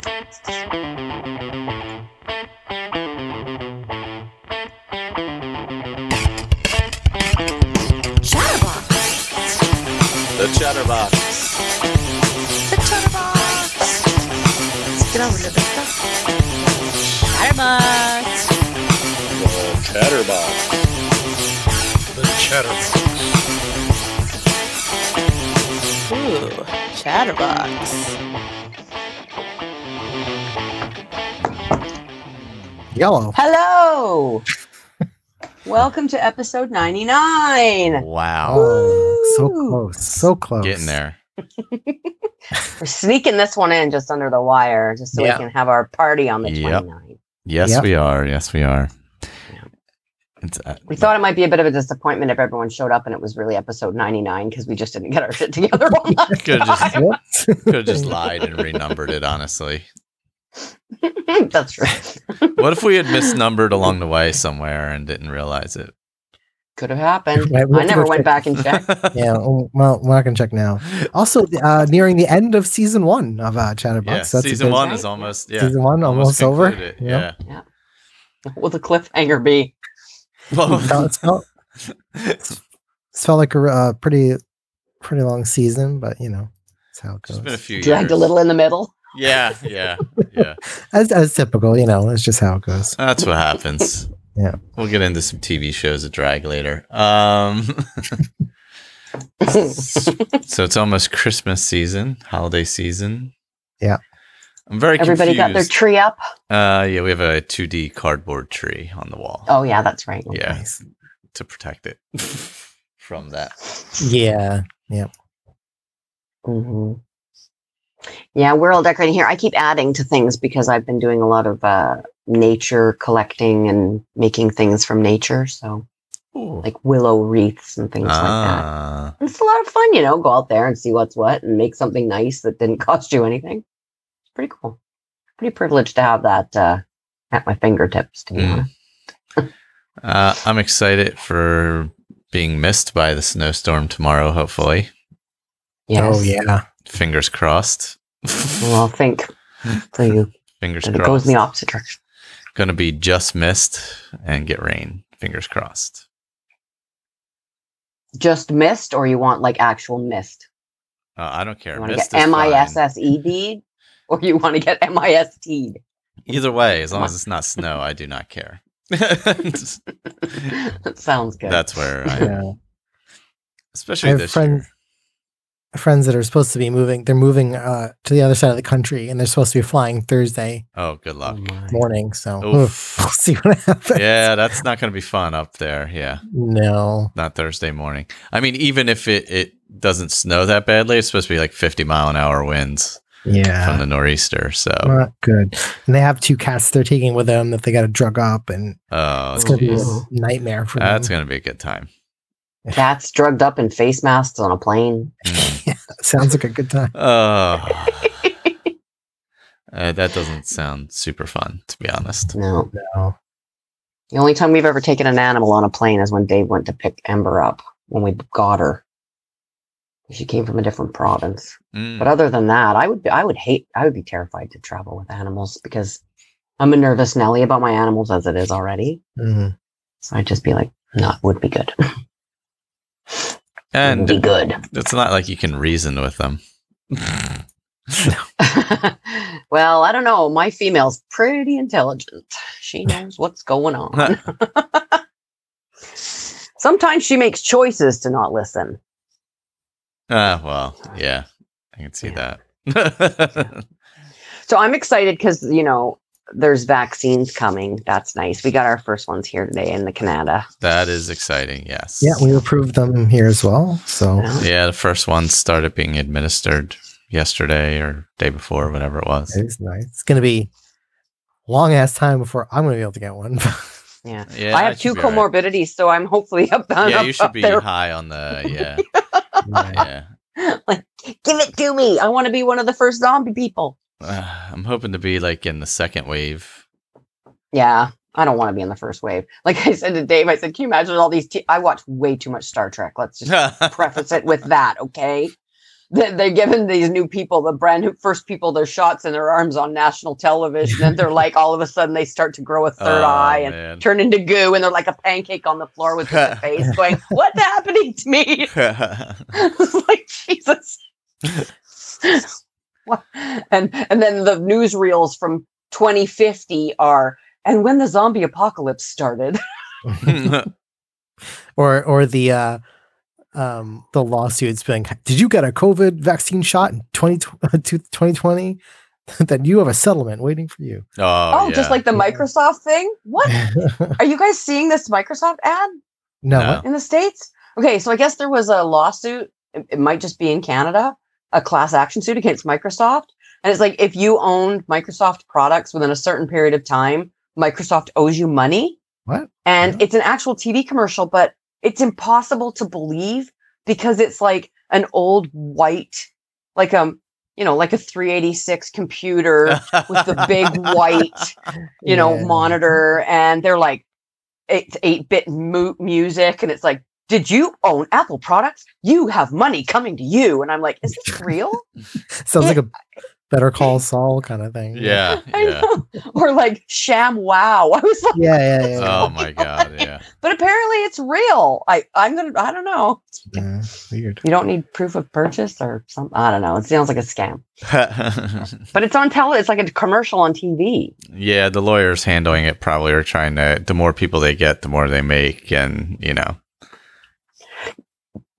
Chatterbox. The Chatterbox. The Chatterbox. Let's get over to. Chatterbox. The Chatterbox. The Chatterbox. Ooh, Chatterbox. Yellow. Hello. Welcome to episode 99. Wow. Oh, so close. So close. Getting there. We're sneaking this one in just under the wire just so Yeah. we can have our party on the Yep. 29th. Yes, Yep. we are. Yes, we are. It's, uh, We thought it might be a bit of a disappointment if everyone showed up and it was really episode 99 because we just didn't get our shit together on. Could've just- could have just lied and renumbered it, honestly. That's right. What if we had misnumbered along the way somewhere and didn't realize it? Could have happened. Right, we'll I have to never went check. back and checked. yeah. oh, Well, we're not gonna check now. Also, uh, nearing the end of season one of uh, Chatterbox. Yeah, That's season one Right, is almost yeah, Season one almost, over. concluded. Yeah. Yeah. What will the cliffhanger be? It felt, it's felt, it's felt like a uh, pretty, pretty long season, but you know, that's how it It's goes. been a few Dragged a little in the middle. Yeah, yeah, yeah. As, as typical, you know, it's just how it goes. That's what happens. Yeah. We'll get into some TV shows of drag later. Um so it's almost Christmas season, holiday season. Yeah. I'm very curious. Everybody got their tree up. uh yeah, we have a 2D cardboard tree on the wall. Oh, yeah, that's right. yeah, Nice. to protect it from that. Yeah. Yeah. hmm Yeah, we're all decorating here. I keep adding to things because I've been doing a lot of uh, nature collecting and making things from nature. So, like willow wreaths and things like that. ah, It's a lot of fun, you know, go out there and see what's what and make something nice that didn't cost you anything. It's pretty cool. Pretty privileged to have that uh, at my fingertips, to be Mm. honest. uh, I'm excited for being missed by the snowstorm tomorrow, hopefully. Yes. Oh yeah. Fingers crossed. Well, I'll think for you Fingers that it goes in the opposite direction. Gonna be just missed and get rain. Fingers crossed. Just missed, or you want like actual mist? Uh, I don't care. You want to get is M I fine. S S E D, or you want to get M I S T? Either way, as long as it's not snow, I do not care. That sounds good. That's where I, Yeah. especially I have this friends friends that are supposed to be moving. They're moving uh, to the other side of the country, and they're supposed to be flying Thursday. Oh, good Oh luck. morning. So Oof. oof, we'll see what happens. yeah, that's not going to be fun up there. Yeah, No. not Thursday morning. I mean, even if it, it doesn't snow that badly, it's supposed to be like 50 mile an hour winds Yeah. from the nor'easter. So, Not good. And they have two cats they're taking with them that they got to drug up, and oh, it's gonna be a nightmare for that's them. going to be a good time. Cats drugged up in face masks on a plane. Mm. Sounds like a good time. Oh. Uh, that doesn't sound super fun, to be honest. No. No. The only time we've ever taken an animal on a plane is when Dave went to pick Ember up when we got her. She came from a different province. Mm. But other than that, I would be, I would hate I would be terrified to travel with animals because I'm a nervous Nelly about my animals as it is already. Mhm. So I'd just be like, no, it would be good. and be good. it's not like you can reason with them. well, I don't know. My female's pretty intelligent. She knows what's going on. Sometimes she makes choices to not listen. Ah, well, yeah, I can see that. So I'm excited because, you know, there's vaccines coming. That's nice. We got our first ones here today in the Canada. that is exciting. Yes. Yeah, we approved them here as well. So Yeah. Yeah, the first ones started being administered yesterday or day before, whatever it was. it's nice. It's gonna be long ass time before I'm gonna be able to get one. Yeah. Yeah, I have two be all right. comorbidities, so I'm hopefully up, Yeah, up, you should be there. high on the yeah, Yeah. yeah. like, give it to me. I want to be one of the first zombie people. Uh, I'm hoping to be like in the second wave. Yeah. I don't want to be in the first wave. Like I said to Dave, I said, can you imagine all these? T- I watch way too much Star Trek. Let's just preface it with that, okay? they- they're giving these new people the brand new first people their shots in their arms on national television, and they're like all of a sudden they start to grow a third Oh, eye and man. turn into goo, and they're like a pancake on the floor with a face going, "What's happening to me?" It's like Jesus. What- and and then the newsreels from 2050 are and when the zombie apocalypse started. or or the uh um the lawsuits being did you get a covid vaccine shot in 20, 2020 then you have a settlement waiting for you oh, Oh, just like the Microsoft thing. What are you guys seeing this Microsoft ad no, No. in the states? Okay, so I guess there was a lawsuit. It, it might just be in Canada, a class action suit against Microsoft, and it's like if you owned Microsoft products within a certain period of time, Microsoft owes you money. What? And Yeah. it's an actual TV commercial, but it's impossible to believe because it's like an old white, like um, you know, like a 386 computer with the big white, you know, Yeah. monitor, and they're like, it's eight bit mu- music, and it's like, did you own Apple products? You have money coming to you, and I'm like, is this real? sounds like a better call saul kind of thing yeah, yeah. Or like Sham Wow. I was like, yeah yeah yeah, yeah. Oh my god, yeah. but apparently it's real. I I'm gonna I don't know. Yeah, weird You don't need proof of purchase or something. I don't know. It sounds like a scam. But it's on tele. It's like a commercial on TV. yeah, the lawyers handling it probably are trying to. The more people they get, the more they make, and you know,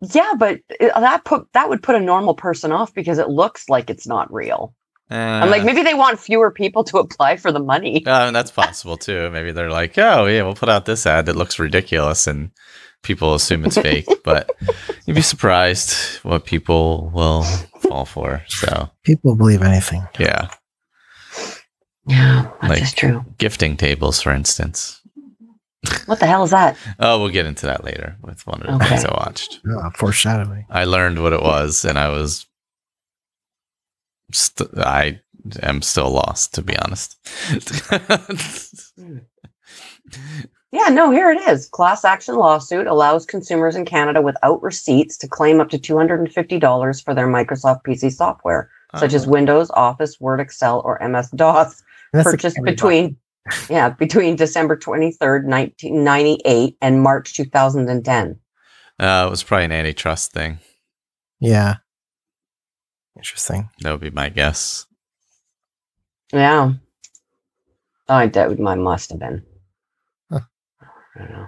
Yeah, but it- that put that would put a normal person off because it looks like it's not real. I'm like, uh, maybe they want fewer people to apply for the money. Uh, that's possible too. Maybe they're like, oh yeah, we'll put out this ad that looks ridiculous, and people assume it's fake. but you'd be surprised what people will fall for. So people believe anything yeah, Yeah, that's Like- true. gifting tables, for instance. What the hell is that? Oh, we'll get into that later with one of the things I watched. oh, foreshadowing I learned what it was, and I was. St- I am still lost, to be honest. Yeah, no, here it is. Class action lawsuit allows consumers in Canada without receipts to claim up to $250 for their Microsoft PC software, such as Oh. Windows, Office, Word, Excel, or MS DOS, That's purchased between yeah, between December 23rd, 1998 and March 2010. Uh, it was probably an antitrust thing. yeah interesting That would be my guess. Yeah. I doubt mine must have been. Huh. I don't know.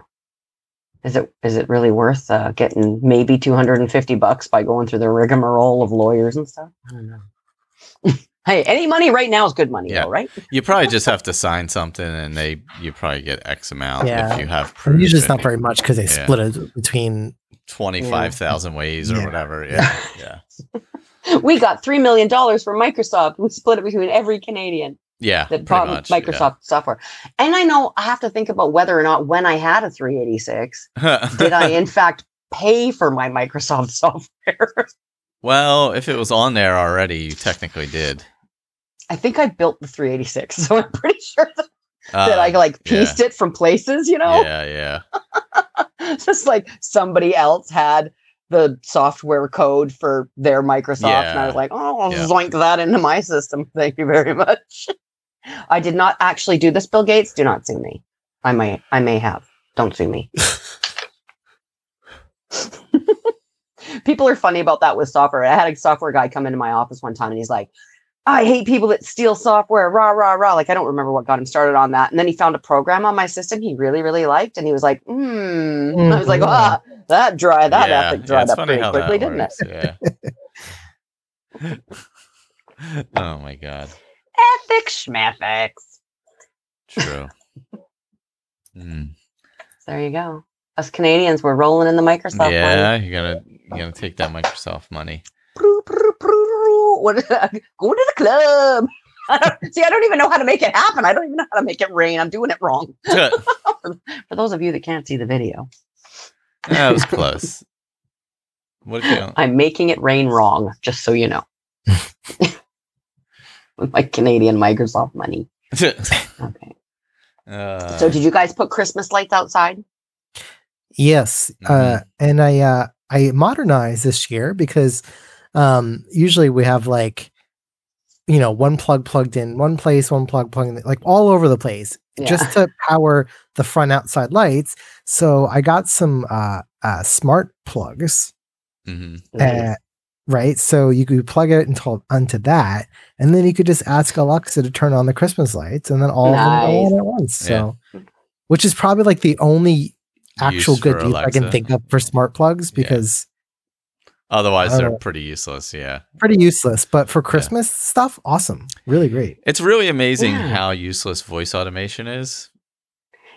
Is it is it really worth uh, getting maybe 250 bucks by going through the rigmarole of lawyers and stuff? I don't know. hey, any money right now is good money, Yeah. though, right? You probably just have to sign something, and they you probably get X amount Yeah. if you have And proof. usually it's and not very much because they Yeah. split it between twenty five thousand ways or Yeah. whatever. Yeah, yeah, We got three million dollars from Microsoft. We split it between every Canadian yeah. that bought much, yeah. Microsoft software. And I know I have to think about whether or not when I had a 386, did I in fact pay for my Microsoft software? well, if it was on there already, you technically did. I think I built the 386, so I'm pretty sure that, that I Uh, like yeah. pieced it from places, you know? Yeah, yeah. Just like somebody else had the software code for their Microsoft, and I was like, oh, I'll Yeah. zoink that into my system. Thank you very much. I did not actually do this, Bill Gates. Do not sue me. I may, I may have. Don't sue me. People are funny about that with software. I had a software guy come into my office one time and he's like, I hate people that steal software, rah, rah, rah. Like, I don't remember what got him started on that. And then he found a program on my system he really, really liked. And he was like, hmm. I was like, Mhm. ah, that dry, that yeah, epic yeah, dried it's up pretty quickly, that didn't it? Yeah. oh my god. Ethics schmethics. True. Mm. There you go. Us Canadians we're rolling in the Microsoft Yeah, you gotta you gotta take that Microsoft money. What, going to the club. I see, I don't even know how to make it happen. I don't even know how to make it rain. I'm doing it wrong. For those of you that can't see the video, that was close. What if you I'm making it rain wrong, just so you know. With my Canadian Microsoft money. Okay. uh, So, did you guys put Christmas lights outside? Yes, uh, Mhm. and I uh, I modernized this year because um, usually we have like, you know, one plug plugged in one place, one plug plugged in, like all over the place, Yeah. just to power the front outside lights. So I got some uh, uh smart plugs, hmm uh, right? So you could plug it into onto that, and then you could just ask Alexa to turn on the Christmas lights, and then all of them go on at once. Yeah. So, which is probably like the only actual Use good use I can think of for smart plugs Yeah. because Otherwise, they're oh. pretty useless. Yeah. pretty useless. But for Christmas stuff, awesome, really great. It's really amazing Yeah. how useless voice automation is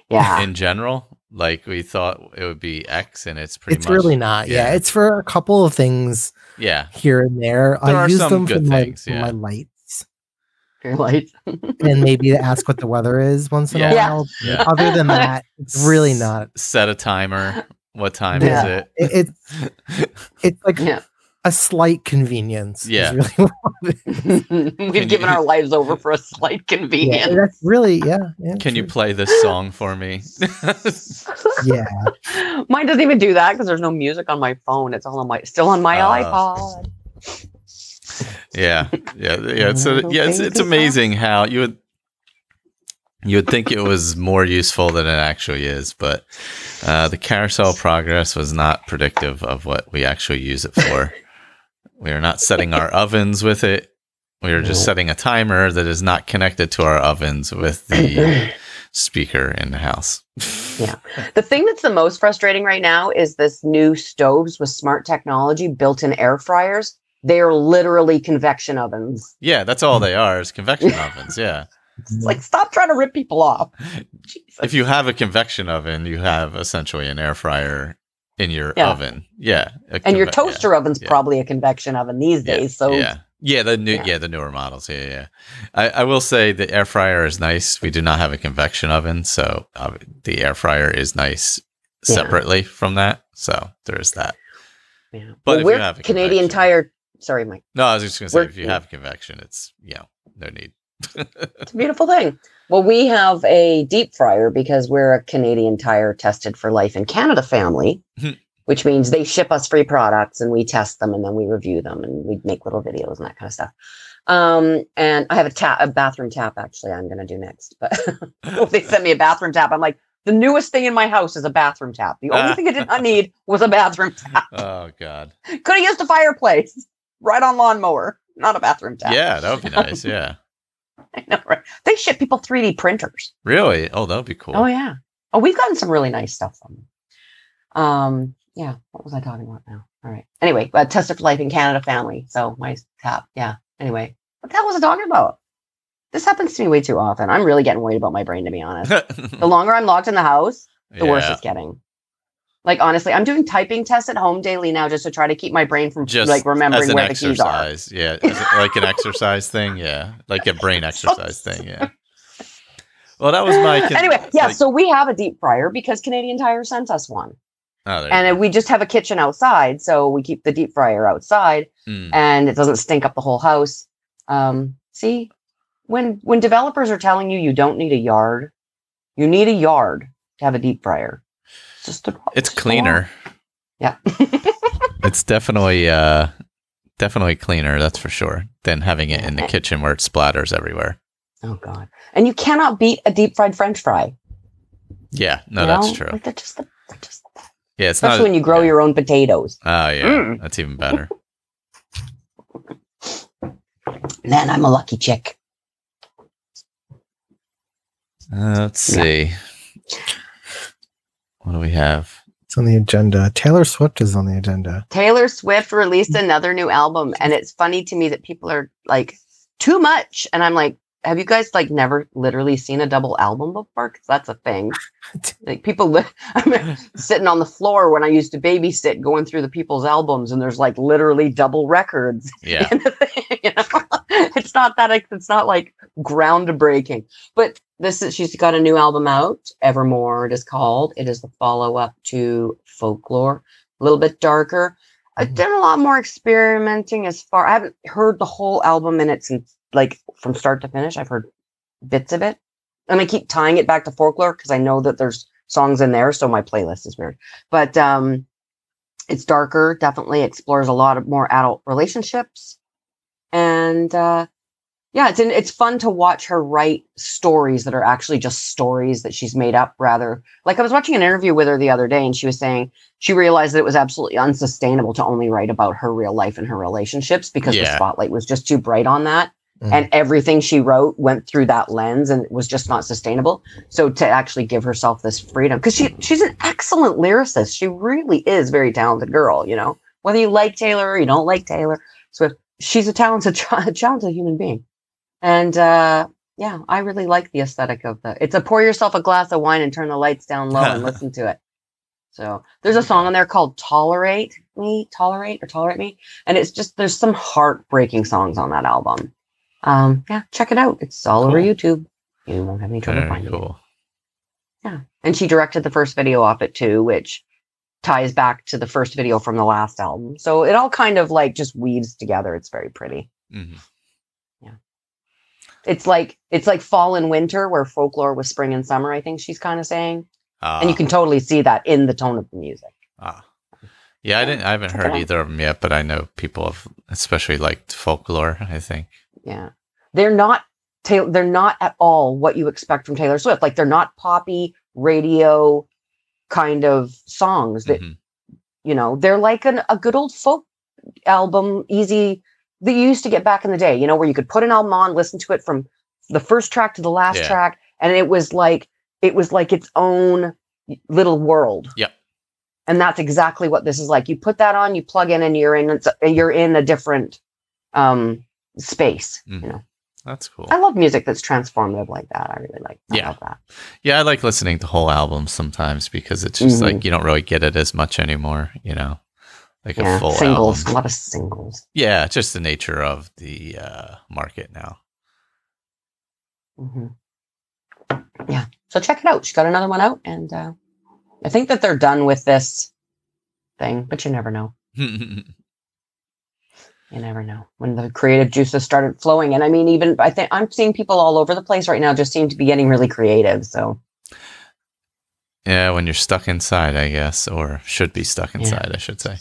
yeah. in general. Like we thought it would be X, and it's pretty it's much really not. Yeah. yeah. it's for a couple of things yeah. here and there. There I are use some them for good my, things, for yeah. my lights Your lights. and maybe to ask what the weather is once in Yeah. a while. Yeah. Other than that, it's really not. Set a timer. What time Yeah. is It, it it's like Yeah. a slight convenience. is Yeah. really what it is. We've you- given our lives over for a slight yeah, convenience. that's really yeah. yeah Can you play this song for me? Yeah, Mine doesn't even do that because there's no music on my phone. It's all on my still on my Oh. iPod. yeah, yeah, yeah. It's a, yeah, it's it's amazing how you would you would think it was more useful than it actually is, but uh, the carousel progress was not predictive of what we actually use it for. we are not setting our ovens with it. We are just setting a timer that is not connected to our ovens with the speaker in the house. Yeah. The thing that's the most frustrating right now is this new stoves with smart technology, built-in air fryers. They are literally convection ovens. Yeah, that's all they are is convection ovens. Yeah. It's like stop trying to rip people off. Jesus. If you have a convection oven, you have essentially an air fryer in your Yeah. oven. Yeah. a and your conve- yeah. toaster oven's yeah. probably a convection oven these Yeah, days. So yeah, yeah, the new, Yeah. yeah. the newer models. Yeah, yeah. I, I will say the air fryer is nice. We do not have a convection oven, so uh, the air fryer is nice Yeah. separately from that. So there's that. yeah. But Well, if you we're have a Canadian convection- Tire. Sorry, Mike. No, I was just gonna say We're- if you have convection, it's you know no need. It's a beautiful thing. Well, we have a deep fryer because we're a Canadian Tire tested for life in Canada family, Mhm. which means they ship us free products and we test them and then we review them and we make little videos and that kind of stuff. Um, and I have a tap, a bathroom tap. Actually, I'm going to do next, but they sent me a bathroom tap. I'm like, the newest thing in my house is a bathroom tap. The only thing I did not need was a bathroom tap. oh God. Could have used a fireplace right on lawnmower, not a bathroom tap. Yeah, that would be nice. Yeah. I know, right? They ship people 3D printers. Really? Oh, that would be cool. Oh yeah. Oh, we've gotten some really nice stuff from them. Um, yeah. What was I talking about now? All right. Anyway, uh, tested for life in Canada family. So my top. Yeah. Anyway, what the hell was I talking about? This happens to me way too often. I'm really getting worried about my brain, to be honest. The longer I'm locked in the house, the worse it's getting. Like honestly, I'm doing typing tests at home daily now just to try to keep my brain from Just like remembering where the keys are. Yeah, like an exercise thing. Yeah, like a brain exercise thing. Yeah. Well, that was my. con- Anyway, yeah. like- so we have a deep fryer because Canadian Tire sent us one. oh, and we just have a kitchen outside so we keep the deep fryer outside. Mm. and it doesn't stink up the whole house um see when when developers are telling you you don't need a yard you need a yard to have a deep fryer just a, It's cleaner. yeah It's definitely, uh, definitely cleaner. That's for sure. Than having it in the kitchen where it splatters everywhere. oh god and you cannot beat a deep fried french fry Yeah, no, you that's true. like they're just the, they're just the best. Yeah, it's especially not. when you grow yeah. your own potatoes Oh yeah, Mm. that's even better. man i'm a lucky chick Uh, let's Yeah. See. What do we have? it's on the agenda. Taylor Swift is on the agenda. Taylor Swift released another new album, and it's funny to me that people are like, too much. And I'm like, have you guys like never literally seen a double album before? Because that's a thing. Like people, li- I'm sitting on the floor when I used to babysit, going through the people's albums, and there's like literally double records. Yeah, in the thing, you know? it's not that it's not like groundbreaking, but this is she's got a new album out. Evermore it is called. It is the follow up to Folklore, a little bit darker. I've Mhm. done a lot more experimenting as far. I haven't heard the whole album in its like from start to finish. I've heard bits of it, and I keep tying it back to Folklore because I know that there's songs in there. So my playlist is weird, but um, it's darker, definitely explores a lot of more adult relationships. And uh, yeah, it's it's fun to watch her write stories that are actually just stories that she's made up rather. Like I was watching an interview with her the other day and she was saying she realized that it was absolutely unsustainable to only write about her real life and her relationships because the spotlight was just too bright on that. Mm. And everything she wrote went through that lens and it was just not sustainable. So to actually give herself this freedom, because she she's an excellent lyricist. She really is a very talented girl, you know. Whether you like Taylor or you don't like Taylor Swift, she's a talented talented human being. And uh yeah, I really like the aesthetic of the it's a pour yourself a glass of wine and turn the lights down low and listen to it. So there's a song on there called Tolerate Me, Tolerate or Tolerate Me. And it's just there's some heartbreaking songs on that album. Um, yeah, check it out. It's all over YouTube. You won't have any trouble Very finding it. Yeah. And she directed the first video off it too, which ties back to the first video from the last album. So it all kind of like just weaves together. It's very pretty. Mhm. It's like it's like fall and winter where folklore was spring and summer, I think she's kind of saying. and you Ah, can totally see that in the tone of the music. ah. Yeah, I didn't. I haven't Check heard either of them yet, but I know people have especially liked folklore. I think. Yeah. They're not Taylor they're not at all what you expect from Taylor Swift. Like they're not poppy radio kind of songs that Mhm. you know they're like an, a good old folk album easy that you used to get back in the day you know where you could put an album on listen to it from the first track to the last Yeah. track and it was like it was like its own little world Yep. and that's exactly what this is like you put that on you plug in and you're in it's, you're in a different um space Mhm. you know That's cool. i love music that's transformative like that i really like I Yeah. love that Yeah, I like listening to whole albums sometimes because it's just Mhm. like you don't really get it as much anymore. You know, like a full singles album. a lot of singles Yeah, just the nature of the uh, market now. hmm Yeah. So check it out. She's got another one out, and uh, I think that they're done with this thing, but you never know. You never know when the creative juices started flowing. And I mean, even I think I'm seeing people all over the place right now just seem to be getting really creative. So yeah, when you're stuck inside, I guess, or should be stuck Yeah. inside, I should say.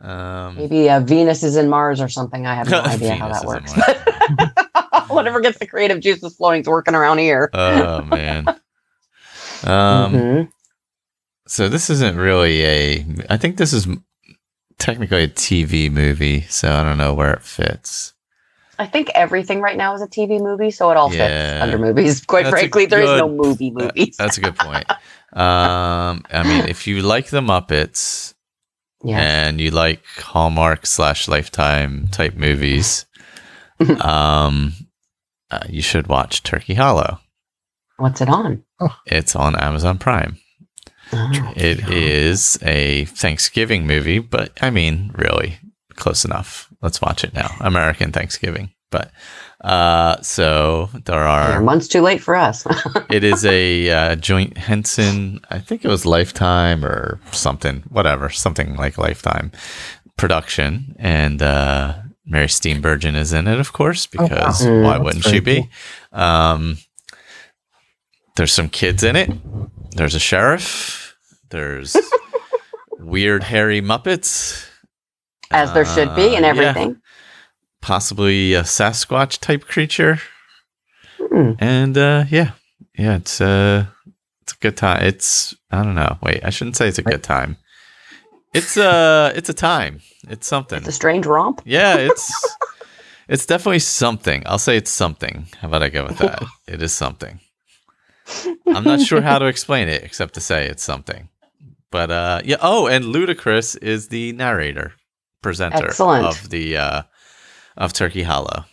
Um, maybe uh, Venus is in Mars or something. I have no idea how that works. Whatever gets the creative juices flowing is working around here. oh man. Um, Mhm. so this isn't really a. I think this is technically a TV movie, so I don't know where it fits. I think everything right now is a TV movie, so it all Yeah. fits under movies. Quite That's frankly, there is no good- movie movies. that's a good point. um, I mean, if you like the Muppets yeah. and you like Hallmark slash Lifetime type movies, um, uh, you should watch Turkey Hollow. What's it on? It's on Amazon Prime. Oh. It is a Thanksgiving movie, but I mean, really close enough. Let's watch it now. American Thanksgiving. But uh, so there You're are. months too late for us. It is a uh, joint Henson. I think it was Lifetime or something, whatever, something like Lifetime production, and uh, Mary Steenburgen is in it, of course, because wow. why Mm, wouldn't she very be? Um, there's some kids in it. There's a sheriff. There's weird hairy Muppets. As there should be and everything. yeah. Possibly a Sasquatch type creature. Hmm. And uh yeah. Yeah, it's uh it's a good time. It's I don't know. Wait, I shouldn't say it's a good time. It's uh it's a time. It's something. It's a strange romp. Yeah, it's it's definitely something. I'll say it's something. How about I go with that? It is something. I'm not sure how to explain it except to say it's something. But uh yeah, oh, and Ludacris is the narrator, presenter Excellent. of the uh of Turkey Hollow.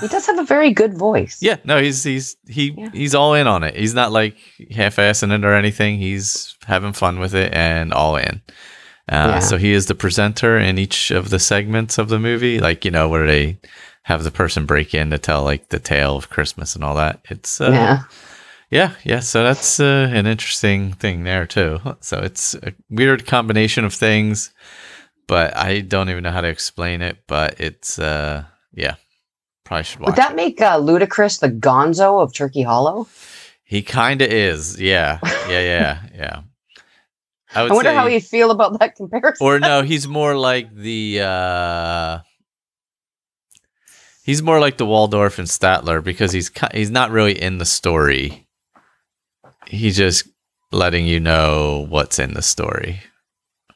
He does have a very good voice. Yeah, no, he's he's he Yeah. he's all in on it. He's not like half-assing it or anything. He's having fun with it and all in. Uh, Yeah. So he is the presenter in each of the segments of the movie, like you know where they have the person break in to tell like the tale of Christmas and all that. It's uh, Yeah. yeah, yeah. So that's uh, an interesting thing there too. So it's a weird combination of things, but I don't even know how to explain it. But it's uh, yeah, probably should watch. Would that make uh, Ludacris the gonzo of Turkey Hollow? He kind of is. Yeah. Yeah. Yeah. yeah. I I wonder how he'd feel about that comparison. or no, he's more like the. uh He's more like the Waldorf and Statler because he's he's not really in the story. He's just letting you know what's in the story.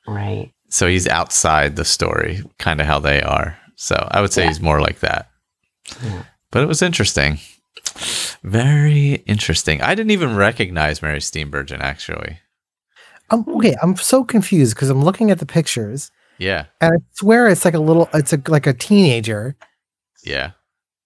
right. So he's outside the story, kind of how they are. So I would say Yeah. he's more like that. Yeah. But it was interesting. Very interesting. I didn't even recognize Mary Steenburgen actually. Um, okay, I'm so confused because I'm looking at the pictures Yeah. and I swear it's like a little, it's a, like a teenager. Yeah.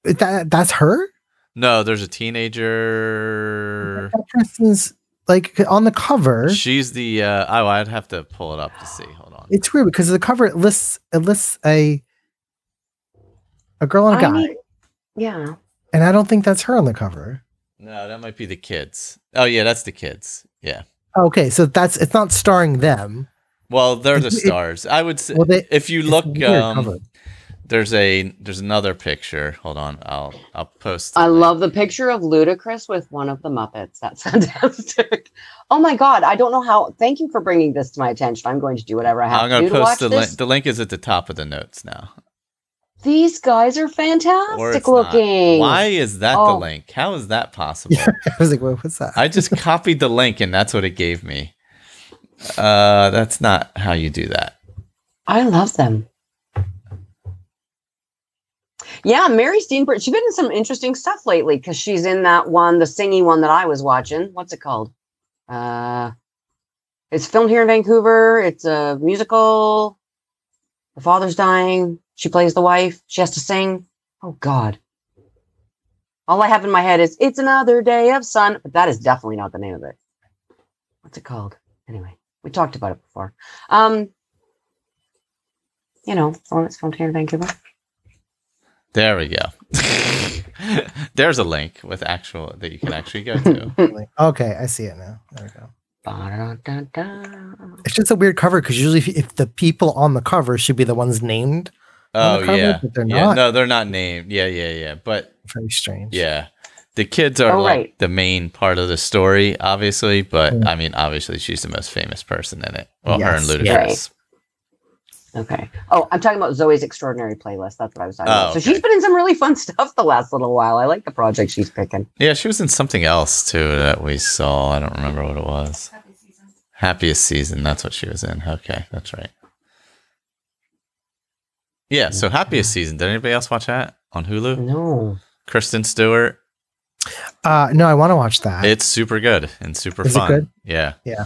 That that's her. No, there's a teenager. That person's like on the cover. She's the uh oh, I'd have to pull it up to see. Hold on. It's weird because the cover it lists it lists a a girl and a I guy, need- yeah. and I don't think that's her on the cover. No, that might be the kids. Oh yeah, that's the kids. Yeah. Okay, so that's it's not starring them. Well, they're the It- it- stars. I would say Well, they- if you look um cover. There's a there's another picture. Hold on. I'll I'll post I link. love the picture of Ludacris with one of the Muppets. That's fantastic. Oh my God. I don't know how. Thank you for bringing this to my attention. I'm going to do whatever I have I'm to gonna do to watch post the this. link. The link is at the top of the notes now. These guys are fantastic it's not. looking. Why is that the Oh. link? How is that possible? I was like, what, what's that? I just copied the link and that's what it gave me. Uh, that's not how you do that. I love them. Yeah, Mary Steenburgen. She's been in some interesting stuff lately because she's in that one, the singy one that I was watching. What's it called? Uh, it's filmed here in Vancouver. It's a musical. The father's dying. She plays the wife. She has to sing. Oh God. All I have in my head is "It's another day of sun," but that is definitely not the name of it. What's it called? Anyway, we talked about it before. Um, you know, the that's filmed here in Vancouver. There we go. There's a link with actual that you can actually go to. Okay, I see it now. There we go. It's just a weird cover because usually if, if the people on the cover should be the ones named, On Oh the cover, yeah, but they're yeah. not. No, they're not named. Yeah, yeah, yeah. But very strange. yeah, the kids are Oh, like right. the main part of the story, obviously. But Mm. I mean, obviously, she's the most famous person in it. Well, her and Yes, Ludacris. yes. Okay. Oh, I'm talking about Zoey's Extraordinary Playlist. That's what I was talking Oh, about. So okay. she's been in some really fun stuff the last little while. I like the project she's picking. Yeah, she was in something else too that we saw. I don't remember what it was. Happiest season. That's what she was in. Okay, that's right. Yeah, so happiest season. Did anybody else watch that on Hulu? No. Kristen Stewart. Uh, no, I want to watch that. It's super good and super Is it fun. good? Yeah. Yeah.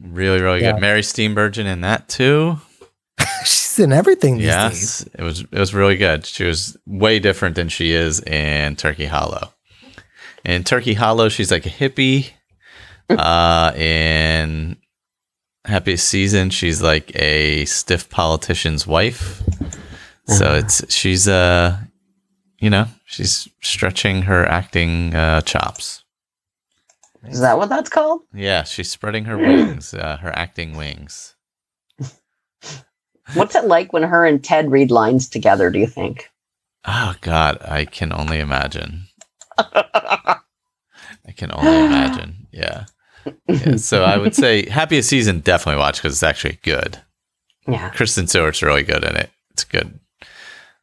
Really, really Yeah. good. Mary Steenburgen in that too. She's in everything these days. Yes, it was. It was really good. She was way different than she is in Turkey Hollow. In Turkey Hollow, she's like a hippie. Uh, in Happy Season, she's like a stiff politician's wife. So it's she's uh, you know, she's stretching her acting uh, chops. Is that what that's called? Yeah, she's spreading her wings, uh, her acting wings. What's it like when her and Ted read lines together, do you think? Oh God, I can only imagine. I can only imagine. Yeah. Yeah, So I would say happiest season definitely watch because it's actually good. yeah. Kristen Stewart's really good in it. It's good.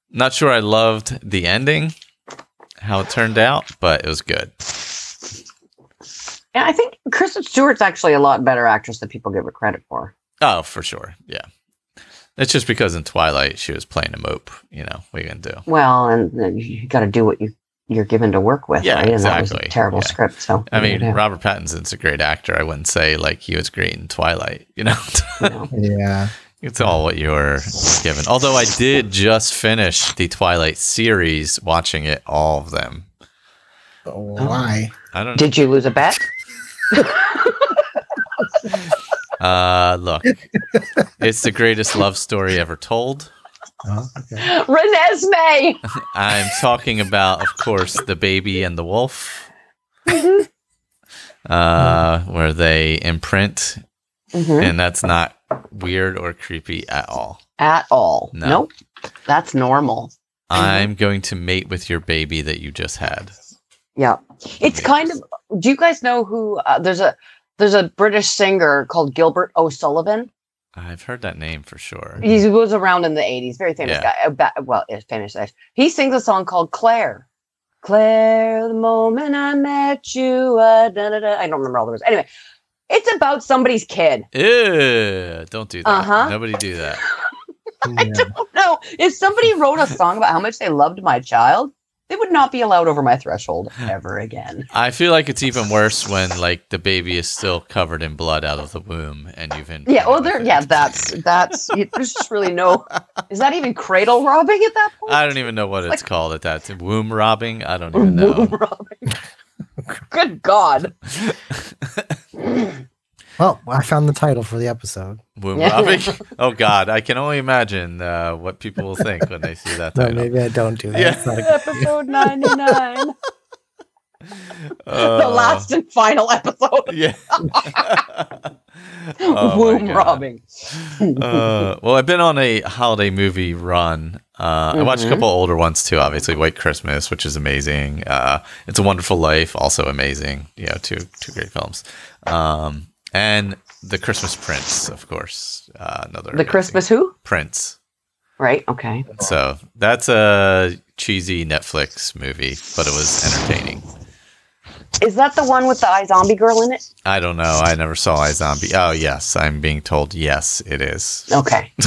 Not sure I loved the ending, how it turned out, but it was good. Yeah, I think Kristen Stewart's actually a lot better actress than people give her credit for. Oh, for sure. Yeah. It's just because in Twilight she was playing a mope. You know, what are you gonna do? Well, and you got to do what you you're given to work with, Yeah, right? And that was a exactly. terrible Yeah. script. So I mean, yeah, Robert Pattinson's a great actor. I wouldn't say like he was great in Twilight. You know. you. Yeah. It's all what you're given. Although I did just finish the Twilight series, watching it, all of them. Oh, why? I don't Did you lose a bet? Uh, look, it's the greatest love story ever told. Oh, okay. Renesmee. I'm talking about, of course, the baby and the wolf, uh, where they imprint, Mhm. and that's not weird or creepy at all. At all? No. Nope. That's normal. I'm going to mate with your baby that you just had. Yeah. It's kind of. Do you guys know who? Uh, there's a there's a British singer called Gilbert O'Sullivan. I've heard that name for sure. He was around in the 80s, very famous Yeah. guy. uh, Well, famous. He sings a song called Clair. Claire, the moment I met you. Uh, da, da, da. I don't remember all the words. Anyway, it's about somebody's kid. Ew, don't do that. Uh-huh. Nobody do that. Yeah. know. if somebody wrote a song about how much they loved my child, they would not be allowed over my threshold ever again. I feel like it's even worse when like the baby is still covered in blood out of the womb and you've been Yeah, well, there. Yeah, that's that's. There's just really no. Is that even cradle robbing at that point? I don't even know what it's called at that. Womb robbing? I don't even know. Womb robbing. Good God. Well, I found the title for the episode. Womb robbing? Oh God, I can only imagine uh, what people will think when they see that No, maybe I don't do that. Yeah. It's not a good idea. Episode 99. the Uh, last and final episode. Yeah. Oh, Womb robbing. uh, well, I've been on a holiday movie run. Uh, I watched a Mhm. couple older ones too. Obviously, White Christmas, which is amazing. Uh, it's a Wonderful Life, also amazing. You know, two two great films. Um, and The Christmas Prince, of course, uh, another The Christmas who? Prince. Right. Okay. So that's a cheesy Netflix movie, but it was entertaining. Is that the one with the iZombie girl in it? I don't know. I never saw iZombie. Oh yes, I'm being told yes, it is. Okay.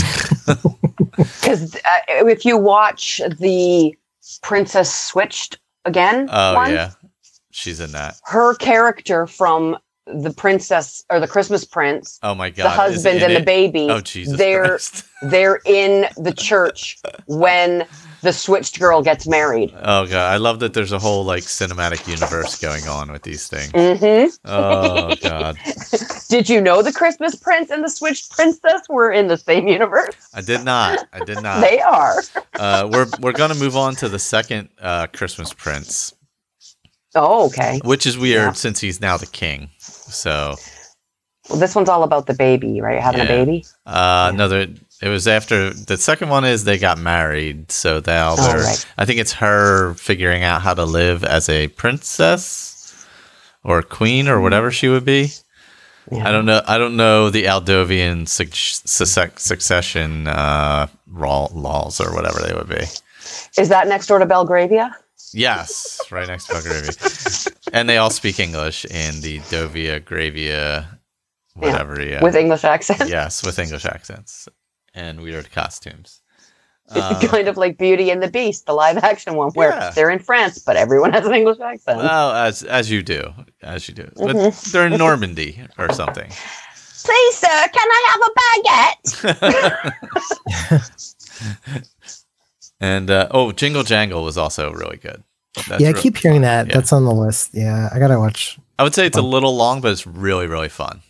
Because uh, if you watch the Princess Switched again, Oh one, yeah, she's in that. her character from the princess or the Christmas Prince, Oh my god, the husband and in the baby, Oh Jesus they're Christ. they're in the church when the switched girl gets married. Oh god, I love that there's a whole like cinematic universe going on with these things. hmm Oh god, Did you know the Christmas Prince and the Switched Princess were in the same universe? I did not. I did not. They are. Uh, we're we're gonna move on to the second uh, Christmas Prince, Oh, okay. which is weird Yeah. since he's now the king. So Well, this one's all about the baby, right? Having Yeah. a baby. uh, another. It was after the second one is they got married, so now Oh, they're. right. I think it's her figuring out how to live as a princess or queen or whatever she would be. Yeah. I don't know. I don't know the Aldovian suc- suc- succession uh, raw- laws or whatever they would be. Is that next door to Belgravia? Yes, right next to Belgravia, and they all speak English in the Dovia Gravia, whatever. Yeah, With English accents. yes, with English accents and weird costumes. It's Um, kind of like Beauty and the Beast, the live action one, where Yeah. they're in France, but everyone has an English accent. well, as as you do, as you do, but Mhm. they're in Normandy or something. Please, sir, can I have a baguette? and uh, oh, Jingle Jangle was also really good. That's yeah, I re- keep hearing that. yeah. That's on the list. Yeah, I gotta watch. I would say it's a little long, but it's really really fun.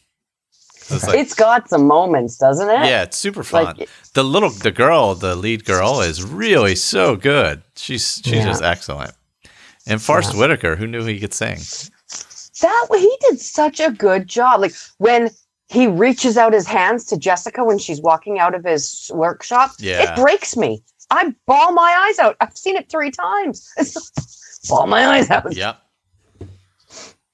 It's like, it's got some moments, doesn't it? yeah, it's super fun. Like, the little the girl, the lead girl, is really so good. She's she's Yeah. just excellent. And Forest Yeah. Whitaker, who knew he could sing? that he did such a good job. Like when he reaches out his hands to Jessica when she's walking out of his workshop, Yeah. it breaks me. I bawl my eyes out. I've seen it three times. bawl my eyes out. Yeah.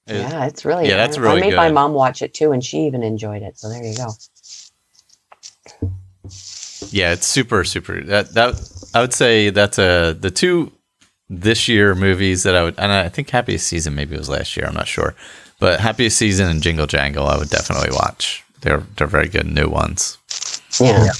Yeah, it's really. Yeah, that's I- really I made my mom watch it too, and she even enjoyed it. So there you go. Yeah, it's super super. That that I would say that's a the two this year movies that I would and I think Happiest Season maybe it was last year. I'm not sure, but Happiest Season and Jingle Jangle I would definitely watch. They're they're very good new ones. Yeah.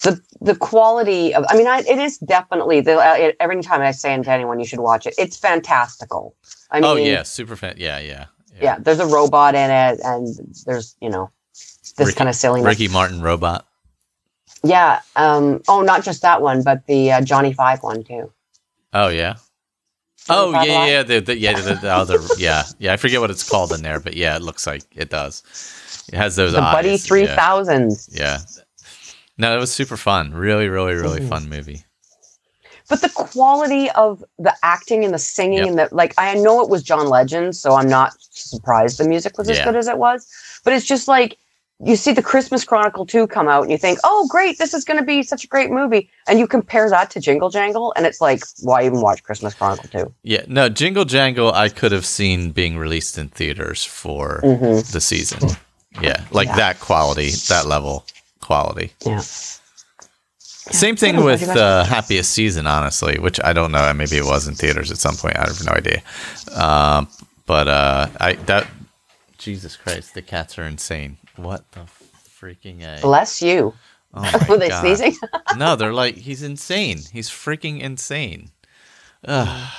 The the quality of I mean I, it is definitely the uh, every time I say it to anyone you should watch it it's fantastical. I mean oh yeah, super fan. Yeah, yeah, yeah there's a robot in it and there's you know this Ricky- kind of silliness. Ricky Martin robot. Yeah. Um. Oh, not just that one, but the uh, Johnny Five one too. Oh yeah. Oh Oh Five yeah, yeah, the, the, yeah, the, the other, yeah, yeah. I forget what it's called in there, but yeah, it looks like it does. It has those The eyes. Buddy Three yeah. Yeah. No, it was super fun. Really, really, really fun movie. But the quality of the acting and the singing Yep. and the like, I know it was John Legend, so I'm not surprised the music was as Yeah. good as it was. But it's just like you see the Christmas Chronicle 2 come out and you think, oh, great, this is going to be such a great movie. And you compare that to Jingle Jangle, and it's like, why even watch Christmas Chronicle 2? Yeah, no, Jingle Jangle I could have seen being released in theaters for Mhm. the season. Yeah, like Yeah. that quality, that level quality. Yeah. Same thing with pretty much. uh, Happiest Season, honestly, which I don't know. Maybe it was in theaters at some point. I have no idea. Um, but uh, I that Jesus Christ, the cats are insane. What the freaking a? Bless you. Oh Were they God. sneezing? No, they're like he's insane. He's freaking insane. Ugh.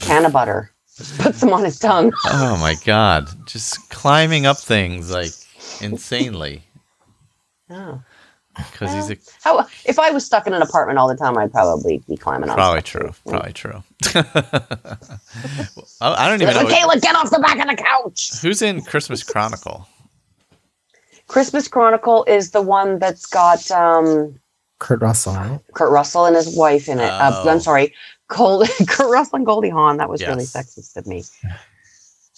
Can of butter. Puts them on his tongue. Oh my god, just climbing up things like insanely Oh. because he's a How, if I was stuck in an apartment all the time, I'd probably be climbing on probably true, probably true. I I don't even know Michaela, get off the back of the couch. who's in Christmas Chronicle. Christmas Chronicle is the one that's got um, Kurt Russell. Right? Kurt Russell and his wife in it. Uh, Oh. I'm sorry, Gold, Kurt Russell and Goldie Hawn. That was really sexist of me.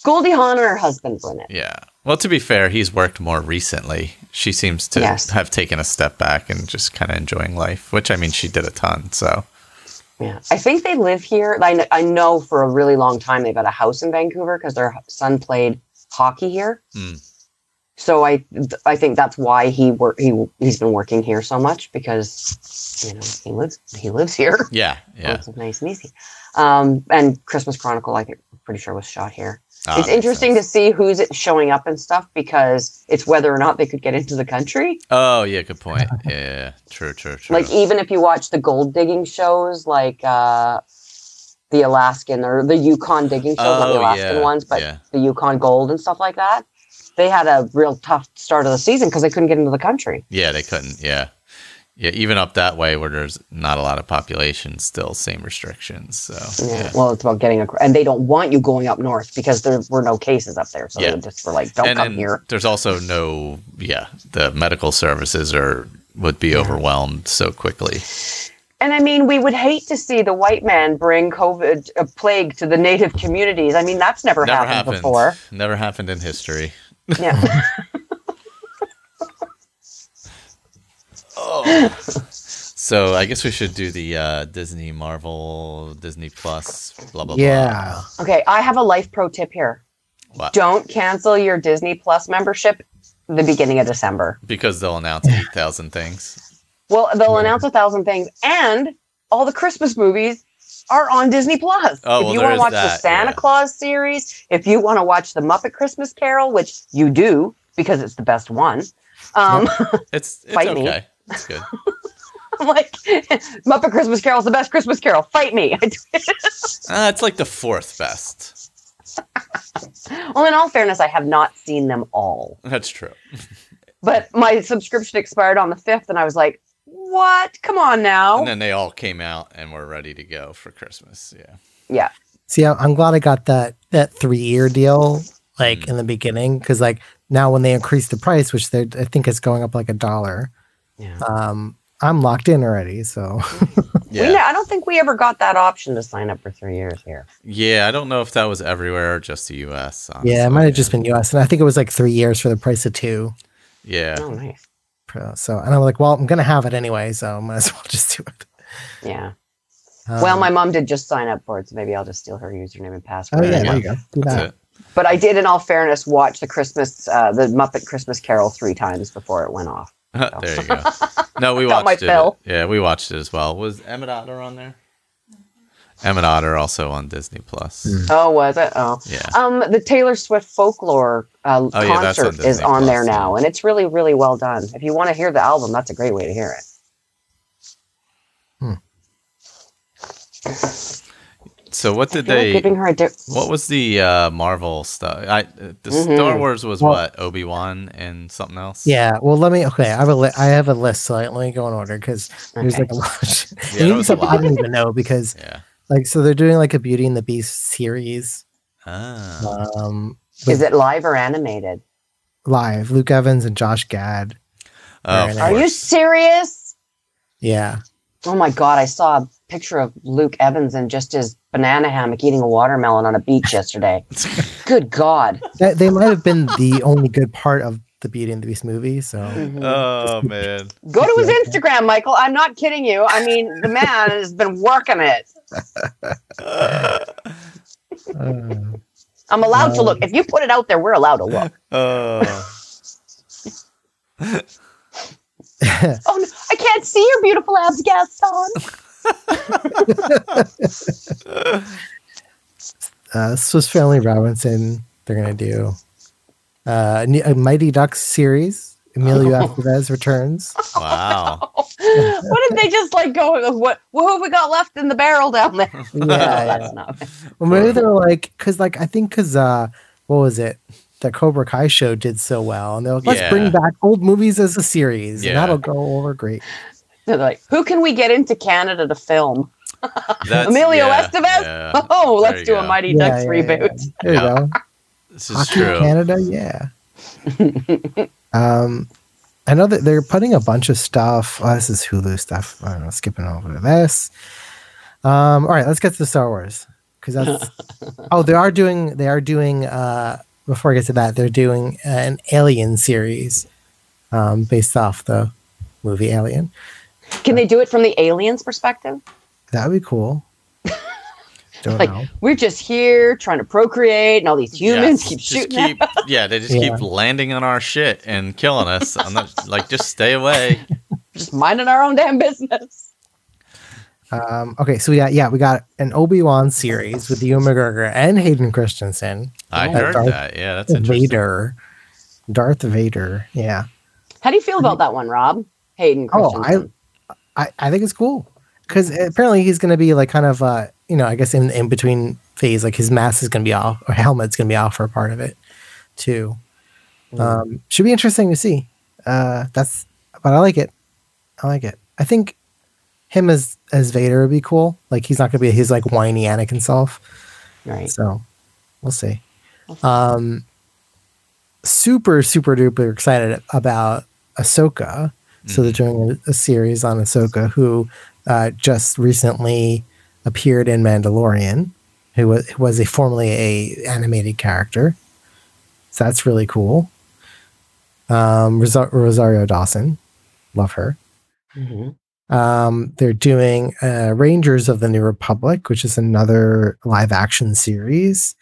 Goldie Hawn and her husband were in it. Yeah. Well, to be fair, he's worked more recently. She seems to Yes. have taken a step back and just kind of enjoying life, which I mean, she did a ton. So Yeah, I think they live here. I, I know for a really long time they've got a house in Vancouver because their son played hockey here. Hmm. So I I think that's why he work he he's been working here so much because you know he lives he lives here. yeah, yeah. It's nice and easy. Um, and Christmas Chronicle, I think, pretty sure was shot here. Ah, it's interesting sense. to see who's showing up and stuff because it's whether or not they could get into the country. Oh, yeah, good point. Yeah, yeah, yeah. true, true, true. Like even if you watch the gold digging shows, like uh, the Alaskan or the Yukon digging shows, not the Oh, Alaskan yeah, ones, but yeah. the Yukon Gold and stuff like that. They had a real tough start of the season because they couldn't get into the country. Yeah, they couldn't. Yeah. Yeah, even up that way where there's not a lot of population, still same restrictions. So, Yeah. yeah. Well, it's about getting across, and they don't want you going up north because there were no cases up there. So Yeah. they just were like, "Don't and come then here." there's also no, yeah, the medical services are would be overwhelmed so quickly. And I mean, we would hate to see the white man bring COVID, a plague to the native communities. I mean, that's never, Never happened, happened. before. Never happened in history. Yeah. So I guess we should do the uh, Disney, Marvel, Disney Plus, blah blah Yeah. okay, I have a life pro tip here. What? Don't cancel your Disney Plus membership the beginning of December. Because they'll announce eight thousand things. Well, they'll announce a thousand things, and all the Christmas movies are on Disney Plus. Oh, if well, you want to is watch the Santa yeah. Claus series, if you want to watch the Muppet Christmas Carol, which you do because it's the best one, um, It's it's Fight me. Okay. It's good. I'm like Muppet Christmas Carol is the best Christmas Carol. Fight me. Uh, it's like the fourth best. well, in all fairness, I have not seen them all, That's true. but my subscription expired on the fifth, and I was like, "What? Come on now!" And then they all came out and were ready to go for Christmas. Yeah. yeah, See, I- I'm glad I got that that three year deal like Mm. in the beginning because like now when they increase the price, which they I think it's going up like a dollar, yeah. um, I'm locked in already. So We ne- Yeah. I don't think we ever got that option to sign up for three years here. Yeah. I don't know if that was everywhere or just the US. yeah, it might have just been US, and I think it was like three years for the price of two. Yeah. Oh, nice. So and I'm like, well, I'm gonna have it anyway, so I might as well just do it. Yeah. well, Um, my mom did just sign up for it, so maybe I'll just steal her username and password. oh password. yeah, There there you you go. Do That's that. it. But I did, in all fairness, watch the Christmas, uh, the Muppet Christmas Carol three times before it went off. There you go. No, we Got my watched it. fill. Yeah, we watched it as well. Was Emmett Otter on there? Emmett Otter also on Disney Plus. Hmm. Oh, was it? Oh. Yeah. Um, the Taylor Swift folklore uh, Oh, yeah, that's on concert is Disney on there now, yeah. and it's really, really well done. If you want to hear the album, that's a great way to hear it. So what did feel like they? giving her a di- What was the uh, Marvel stuff? I uh, the Mhm. Star Wars was Well- what Obi Wan and something else. Yeah, well, let me. Okay, I have a li- I have a list, so let me go in order because there's like a lot. Of Yeah, and there even was a something I lot. don't even know because Yeah. like so they're doing like a Beauty and the Beast series Ah. um Is it live or animated? live. Luke Evans and Josh Gad. Oh, Are Are you serious? Yeah, Oh my god, I saw a picture of Luke Evans and just his banana hammock eating a watermelon on a beach yesterday. Good God. That, they might have been the only good part of the Beauty and the Beast movie. So Mhm. Oh man. Go to his Instagram, Michael. I'm not kidding you. I mean, the man has been working it. uh, I'm allowed to Um, look. If you put it out there, we're allowed to look. Oh. Oh, no, I can't see your beautiful abs, Gaston. uh, Swiss Family Robinson. They're gonna do uh, a a Mighty Ducks series. Emilio Oh. Estevez returns. wow. what did they just like go? What? What have we got left in the barrel down there? Yeah, No, yeah. that's not. Well, maybe they're like, because like I think because uh, what was it? The Cobra Kai show did so well, and they're like, let's Yeah. bring back old movies as a series, Yeah. and that'll go over great. They're like, who can we get into Canada to film? That's- Emilio yeah, Estevez? yeah. Oh, There let's you do a. Mighty Yeah, Ducks yeah, yeah, reboot. yeah. There you go. This is Hockey in true. Canada, yeah. um, I know that they're putting a bunch of stuff. Oh, this is Hulu stuff. I don't know. Skipping over this. Um, all right, let's get to Star Wars because that's. oh, they are doing. They are doing. Uh, before I get to that, they're doing an Alien series, um, based off the movie Alien. Can they do it from the aliens' perspective? That would be cool. Don't Like, know. We're just here trying to procreate, and all these humans Yes, keep just shooting. at keep- yeah, they just Yeah. keep landing on our shit and killing us. I'm not like just stay away. just minding our own damn business. Um, okay, so we got yeah, we got an Obi Wan series with Ewan McGregor and Hayden Christensen. I Oh, heard Darth that. Yeah, that's interesting. Vader, Darth Vader. Yeah, How do you feel about that one, Rob? Hayden Oh, Christensen. I, I think it's cool because apparently he's going to be like kind of uh you know I guess in in between phase like his mask is going to be off or helmet's going to be off for a part of it too. Um, should be interesting to see. Uh, that's but I like it. I like it. I think him as as Vader would be cool. Like he's not going to be his like whiny Anakin self. right. So we'll see. Um, super, super duper excited about Ahsoka. So they're doing a, a series on Ahsoka, who uh, just recently appeared in Mandalorian, who was, who was a formerly a animated character. So that's really cool. Um, Rosa- Rosario Dawson, love her. Mhm. Um, they're doing uh, Rangers of the New Republic, which is another live action series.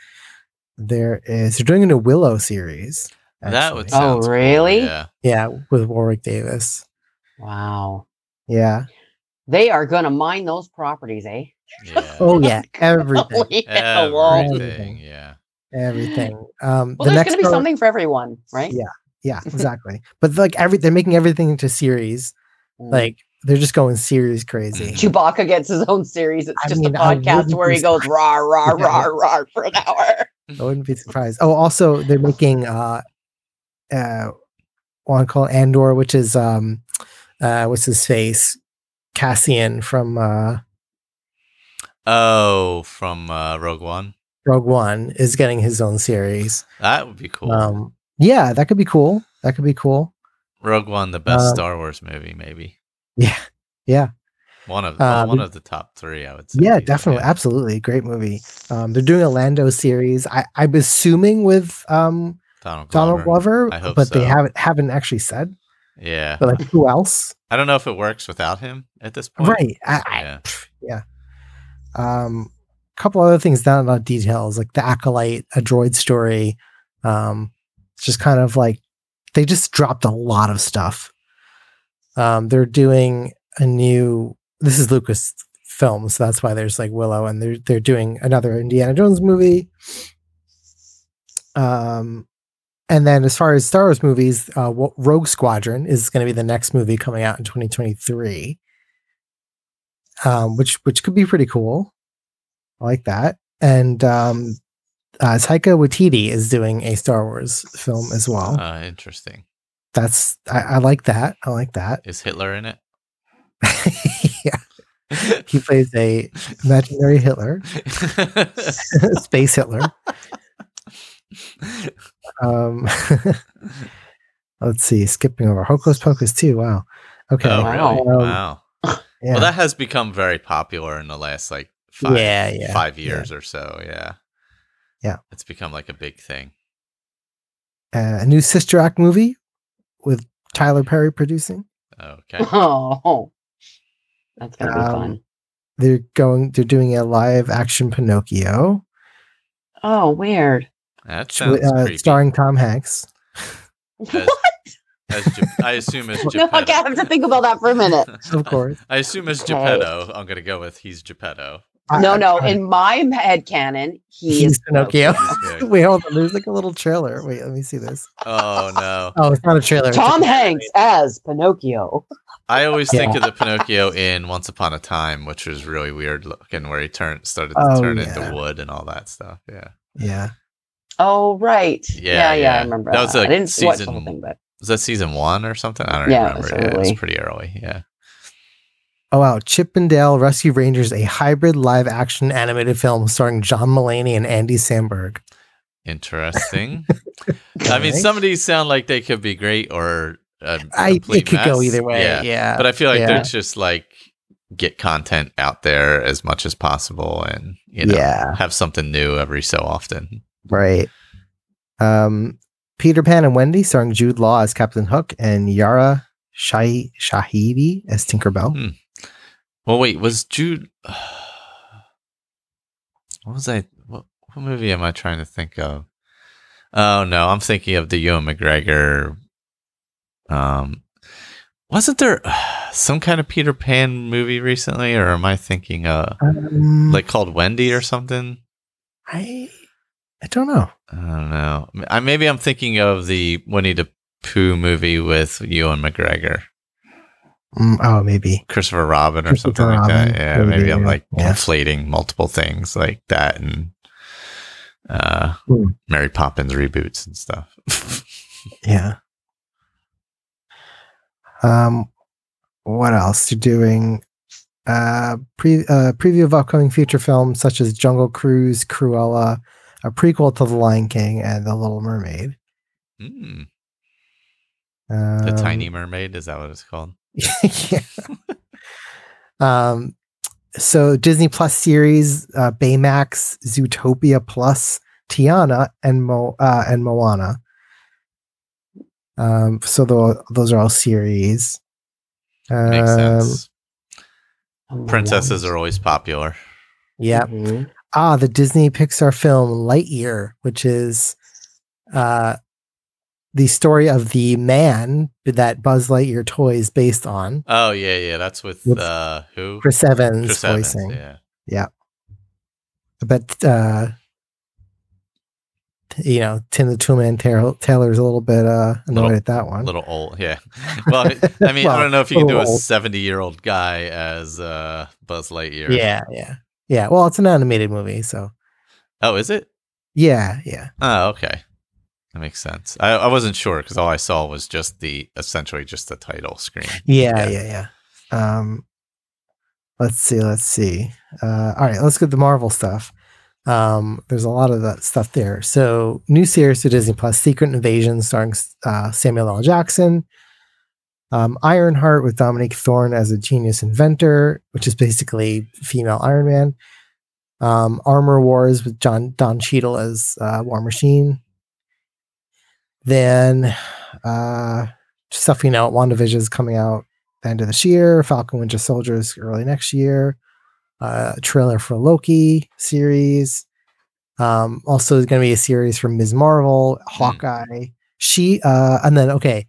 There is they're doing a new Willow series. That would actually. sound cool, really? Yeah. yeah, with Warwick Davis. Wow. Yeah. They are going to mine those properties, eh? Yeah. Oh yeah, everything, yeah, well, Everything. Yeah. everything. Um, well, the there's going to be Star- something for everyone, right? Yeah. Yeah, exactly. but like every, they're making everything into series. Mm. Like they're just going series crazy. Chewbacca gets his own series. It's I just mean, a I podcast wouldn't where he goes rah rah Yeah. rah rah for an hour. I wouldn't be surprised. Oh, also they're making uh uh one called Andor, which is um uh what's his face? Cassian from uh Oh, from uh, Rogue One. Rogue One is getting his own series. That would be cool. Um yeah, that could be cool. That could be cool. Rogue One, the best um, Star Wars movie, maybe Yeah. Yeah. one of uh, one of the top three. I would say. Yeah, definitely. Absolutely. Great movie. Um they're doing a Lando series. I, I'm assuming with um Donald Glover. Donald Glover, but they haven't haven't actually said. Yeah, But like who else? I don't know if it works without him at this point. Right. I, I, Yeah. yeah. Um, a couple other things down about details like the acolyte, a droid story. Um, it's just kind of like they just dropped a lot of stuff. Um, they're doing a new. This is Lucas film, so that's why there's like Willow, and they're they're doing another Indiana Jones movie. Um, and then as far as Star Wars movies, uh, Rogue Squadron is going to be the next movie coming out in 2023 um, which which could be pretty cool. I like that. And um, uh, Taika Waititi is doing a Star Wars film as well. Uh, interesting. That's I, I like that. I like that. Is Hitler in it? yeah, he plays a imaginary Hitler, space Hitler. Um, let's see, skipping over Hocus Pocus too. Wow. Okay. Oh, Wow. really? Um, wow. yeah. Well, that has become very popular in the last like five, Yeah, yeah, five yeah. years or so. Yeah. Yeah. It's become like a big thing. Uh, a new Sister Act movie with Tyler Perry producing. Okay. Oh, that's gonna be Um, fun. They're going. They're doing a live action Pinocchio, Oh, weird. That sounds uh, creepy. starring Tom Hanks. As- As Ge- I assume as No, Geppetto. okay, I have to think about that for a minute. Of course. I assume as Okay. Geppetto. I'm gonna go with he's Geppetto. No, no. In my head canon, he He's is Pinocchio. Okay. Wait, hold on. There's like a little trailer. Wait, let me see this. Oh no! Oh, it's not a trailer. it's a- Tom Hanks as Pinocchio. I always think of the Pinocchio in Once Upon a Time, which was really weird looking, where he turned started to Oh, turn yeah. into wood and all that stuff. Yeah, Yeah. Oh, right. Yeah, Yeah, yeah, yeah. I remember That that. was, like, I didn't watch the season- whole thing, but was that season one or something? I don't Yeah, it remember. was Yeah, it was pretty early. Yeah. Oh wow, Chip 'n Dale Rescue Rangers, a hybrid live action animated film starring John Mulaney and Andy Samberg. Interesting. I mean, some of these sound like they could be great or a I complete it could go either way. Yeah. Yeah. but I feel like yeah. they're just like get content out there as much as possible, and you know, Yeah. have something new every so often. Right. Um, Peter Pan and Wendy, starring Jude Law as Captain Hook and Yara Shah- Shahidi as Tinkerbell. Hmm. Well, wait, was Jude? What was I? What, what movie am I trying to think of? Oh no, I'm thinking of the Ewan McGregor. Um, wasn't there some kind of Peter Pan movie recently, or am I thinking uh Um, like called Wendy or something? I, I don't know. I don't know. I maybe I'm thinking of the Winnie the Pooh movie with Ewan McGregor, Mm, oh, maybe. Christopher Robin or Christopher something like that. Yeah, maybe, maybe I'm like Yeah. conflating multiple things like that and uh Hmm. Mary Poppins reboots and stuff. Yeah. Um, what else? You're doing uh, pre uh, preview of upcoming feature films such as Jungle Cruise, Cruella, a prequel to The Lion King, and The Little Mermaid. Mm, Um, the Tiny Mermaid is that what it's called? yeah. um, so Disney Plus series, uh, Baymax, Zootopia Plus, Tiana, and Mo uh, and Moana. Um, so tho- those are all series. Makes Um, sense. Princesses are always popular. Yeah. Mhm. Ah, the Disney Pixar film Lightyear, which is uh the story of the man that Buzz Lightyear toy is based on. Oh yeah, yeah. That's with With uh who? Chris Evans Chris Evans, voicing. yeah. Yeah. But uh you know, Tim the Toolman Taylor, Taylor's a little bit uh annoyed Little- at that A one. little old, yeah. Well, I mean, I don't know if you can do a seventy-year-old guy as uh, Buzz Lightyear. Yeah, yeah. Yeah. Well, it's an animated movie, so Oh, is it? yeah, yeah. Oh, okay. That makes sense. I, I wasn't sure because all I saw was just the essentially just the title screen. Yeah, Yeah. yeah, yeah. Um, let's see, let's see. Uh, all right, let's get the Marvel stuff. Um, there's a lot of that stuff there. So, new series to Disney Plus: Secret Invasion, starring uh, Samuel L. Jackson. Um, Ironheart with Dominique Thorne as a genius inventor, which is basically female Iron Man. Um, Armor Wars with John Don Cheadle as uh, War Machine. Then uh, stuff we know, WandaVision is coming out the end of this year. Falcon Winter Soldier is early next year. Uh, a trailer for Loki series. Um, also, there's going to be a series from Ms. Marvel, Hawkeye. She, uh, and then okay.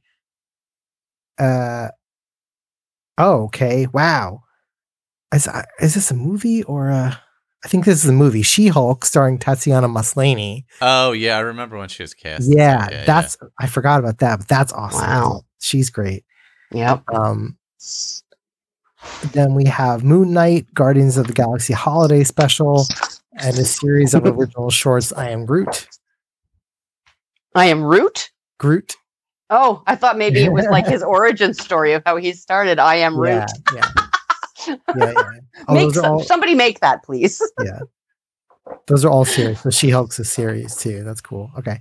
Uh, oh, okay. Wow. Is uh, is this a movie or a? I think this is a movie. She Hulk, starring Tatiana Maslany. Oh yeah, I remember when she was cast. Yeah, that's I forgot about that, but that's awesome. Wow. She's great. Yep. Um, then we have Moon Knight, Guardians of the Galaxy Holiday Special, and a series of original shorts. I am Groot. I am Root. Groot. Oh, I thought maybe it was like his origin story of how he started. I am Root. Yeah, yeah, yeah. yeah. Oh, make some, all somebody make that, please. Yeah. Those are all series. So She Hulk's a series too. That's cool. Okay.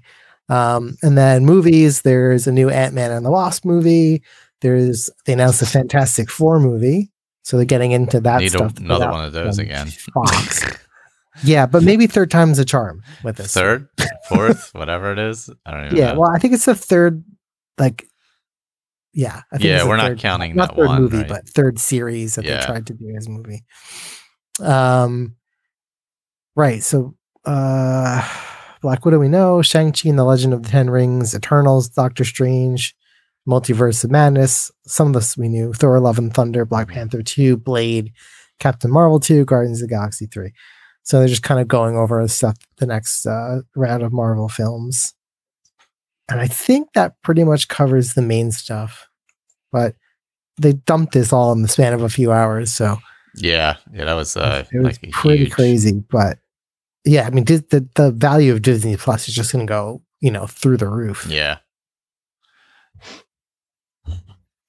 Um, and then movies. There's a new Ant Man and the Wasp movie. There's they announced a Fantastic Four movie, so they're getting into that Need stuff. another one of those again. Fox. Yeah, but maybe third time's a charm with this. Third, fourth, whatever it is. I don't even Yeah, know. well, I think it's the third. Like, yeah, I think Yeah, we're not counting not that third one, movie, right? but third series that Yeah. they tried to do as a movie. Um, right. So, uh, Black Widow, we know Shang Chi and the Legend of the Ten Rings, Eternals, Doctor Strange, Multiverse of Madness. Some of this we knew: Thor: Love and Thunder, Black Panther two, Blade, Captain Marvel two, Guardians of the Galaxy three. So they're just kind of going over stuff, the next uh, round of Marvel films. And I think that pretty much covers the main stuff. But they dumped this all in the span of a few hours. So yeah, yeah, that was uh, it was like pretty huge- crazy. But yeah, I mean, the, the value of Disney Plus is just going to go, you know, through the roof. Yeah.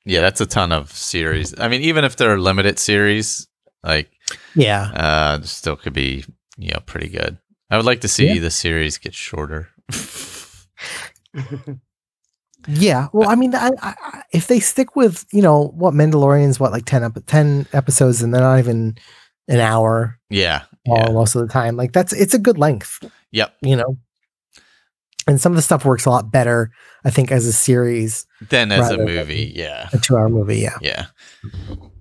Yeah, that's a ton of series. I mean, even if they're limited series, like Yeah. uh still could be, you know, pretty good. I would like to see Yeah. the series get shorter. Yeah. Well, I mean, I, I, I- if they stick with, you know, what Mandalorian's, what, like 10, ep- 10 episodes and they're not even an hour yeah. all Yeah. most of the time, like that's, it's a good length. Yep. you know and some of the stuff works a lot better i think as a series than as a movie, yeah. a two hour movie yeah Yeah.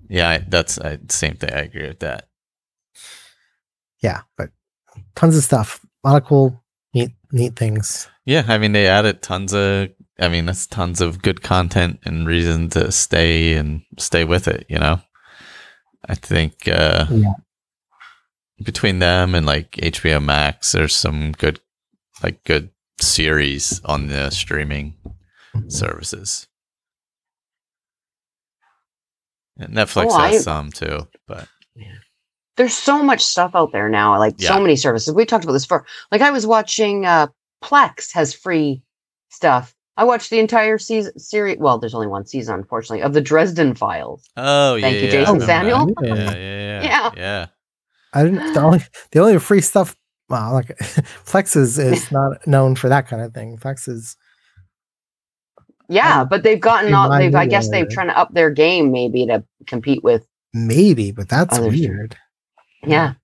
Yeah, I, that's uh, same thing. I agree with that. yeah but tons of stuff a lot of cool neat neat things Yeah, I mean they added tons of I mean that's tons of good content and reason to stay and stay with it, you know. I think uh Yeah. between them and like HBO Max there's some good like good series on the streaming services. And Netflix Oh, I- has some too, but There's so much stuff out there now, like Yeah. so many services. We talked about this for like I was watching uh Plex has free stuff. I watched the entire season series. Well, there's only one season, unfortunately, of the Dresden Files. oh yeah. Thank yeah, you, yeah, Jason remember Samuel. Yeah, yeah, yeah, Yeah. yeah. i didn't the only the only free stuff well like Plex is is not known for that kind of thing Plex is Yeah, but they've gotten all. They've, I guess, they've area. trying to up their game maybe to compete with. maybe but that's Other shit. weird Yeah,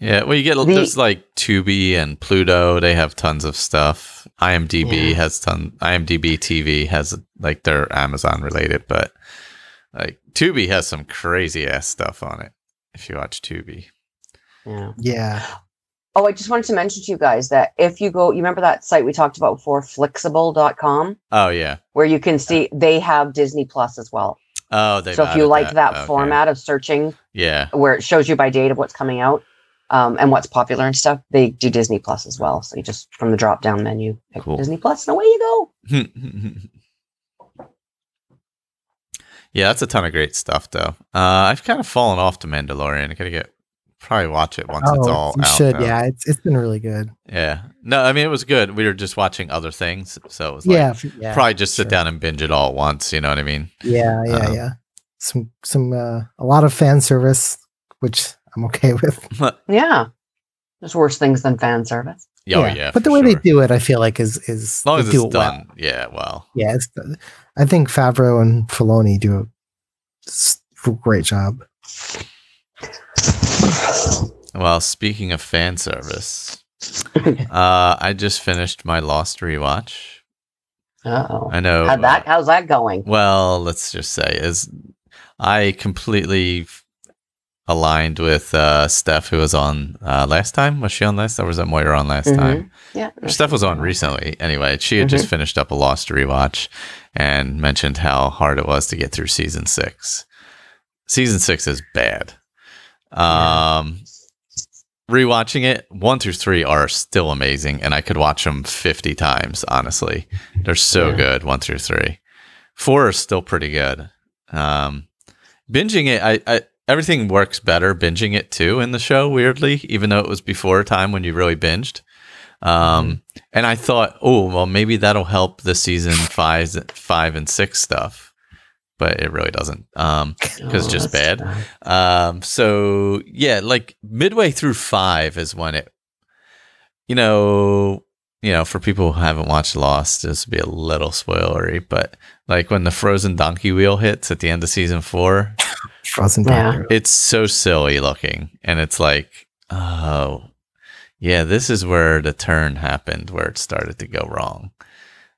Yeah, well, you get The- there's like Tubi and Pluto. They have tons of stuff. IMDb Yeah. has ton. IMDb TV has like their Amazon related, but like Tubi has some crazy ass stuff on it. If you watch Tubi, yeah. yeah Oh, I just wanted to mention to you guys that if you go, you remember that site we talked about before, Flixable.com, oh yeah, where you can see they have Disney Plus as well. oh they. so if you like that, format of searching yeah, where it shows you by date of what's coming out um, and what's popular and stuff, they do Disney Plus as well. So you just from the drop down menu, pick Cool. Disney Plus, and away you go. yeah, that's a ton of great stuff though. Uh, I've kind of fallen off to Mandalorian. I gotta get probably watch it once it's all Oh, you out. should though. yeah it's it's been really good yeah. No, I mean it was good. We were just watching other things, so it was like yeah, f- yeah probably just sit sure. down and binge it all at once. You know what I mean? yeah yeah Um, yeah some some uh a lot of fan service which i'm okay with Yeah, there's worse things than fan service. Oh yeah, but the for way they do it, I feel like is is as long they as do it's it well. done. Yeah, well, Yeah, it's. I think Favreau and Filoni do a great job. well. Speaking of fan service, uh, I just finished my Lost rewatch. Uh oh. I know. How'd that? uh, How's that going? well, let's just say is I completely f- aligned with uh, Steph, who was on uh, last time. Was she on last? Or was that Moira on last Mhm. time? Yeah. Steph was on recently. Anyway, she had just finished up a Lost rewatch and mentioned how hard it was to get through season six. Season six is bad. Um, rewatching it, one through three are still amazing, and I could watch them fifty times. Honestly, they're so Yeah. good. One through three, four is still pretty good. Um, binging it, I, I everything works better binging it too in the show. Weirdly, even though it was before a time when you really binged. Um, and I thought, oh well, maybe that'll help the season five, five and six stuff, but it really doesn't. Um, 'cause Oh, just bad. um, so yeah, like midway through five is when it, you know, you know, for people who haven't watched Lost, this would be a little spoilery, but like when the frozen donkey wheel hits at the end of season four, Frozen Yeah. It's so silly looking, and it's like, oh, yeah, this is where the turn happened, where it started to go wrong.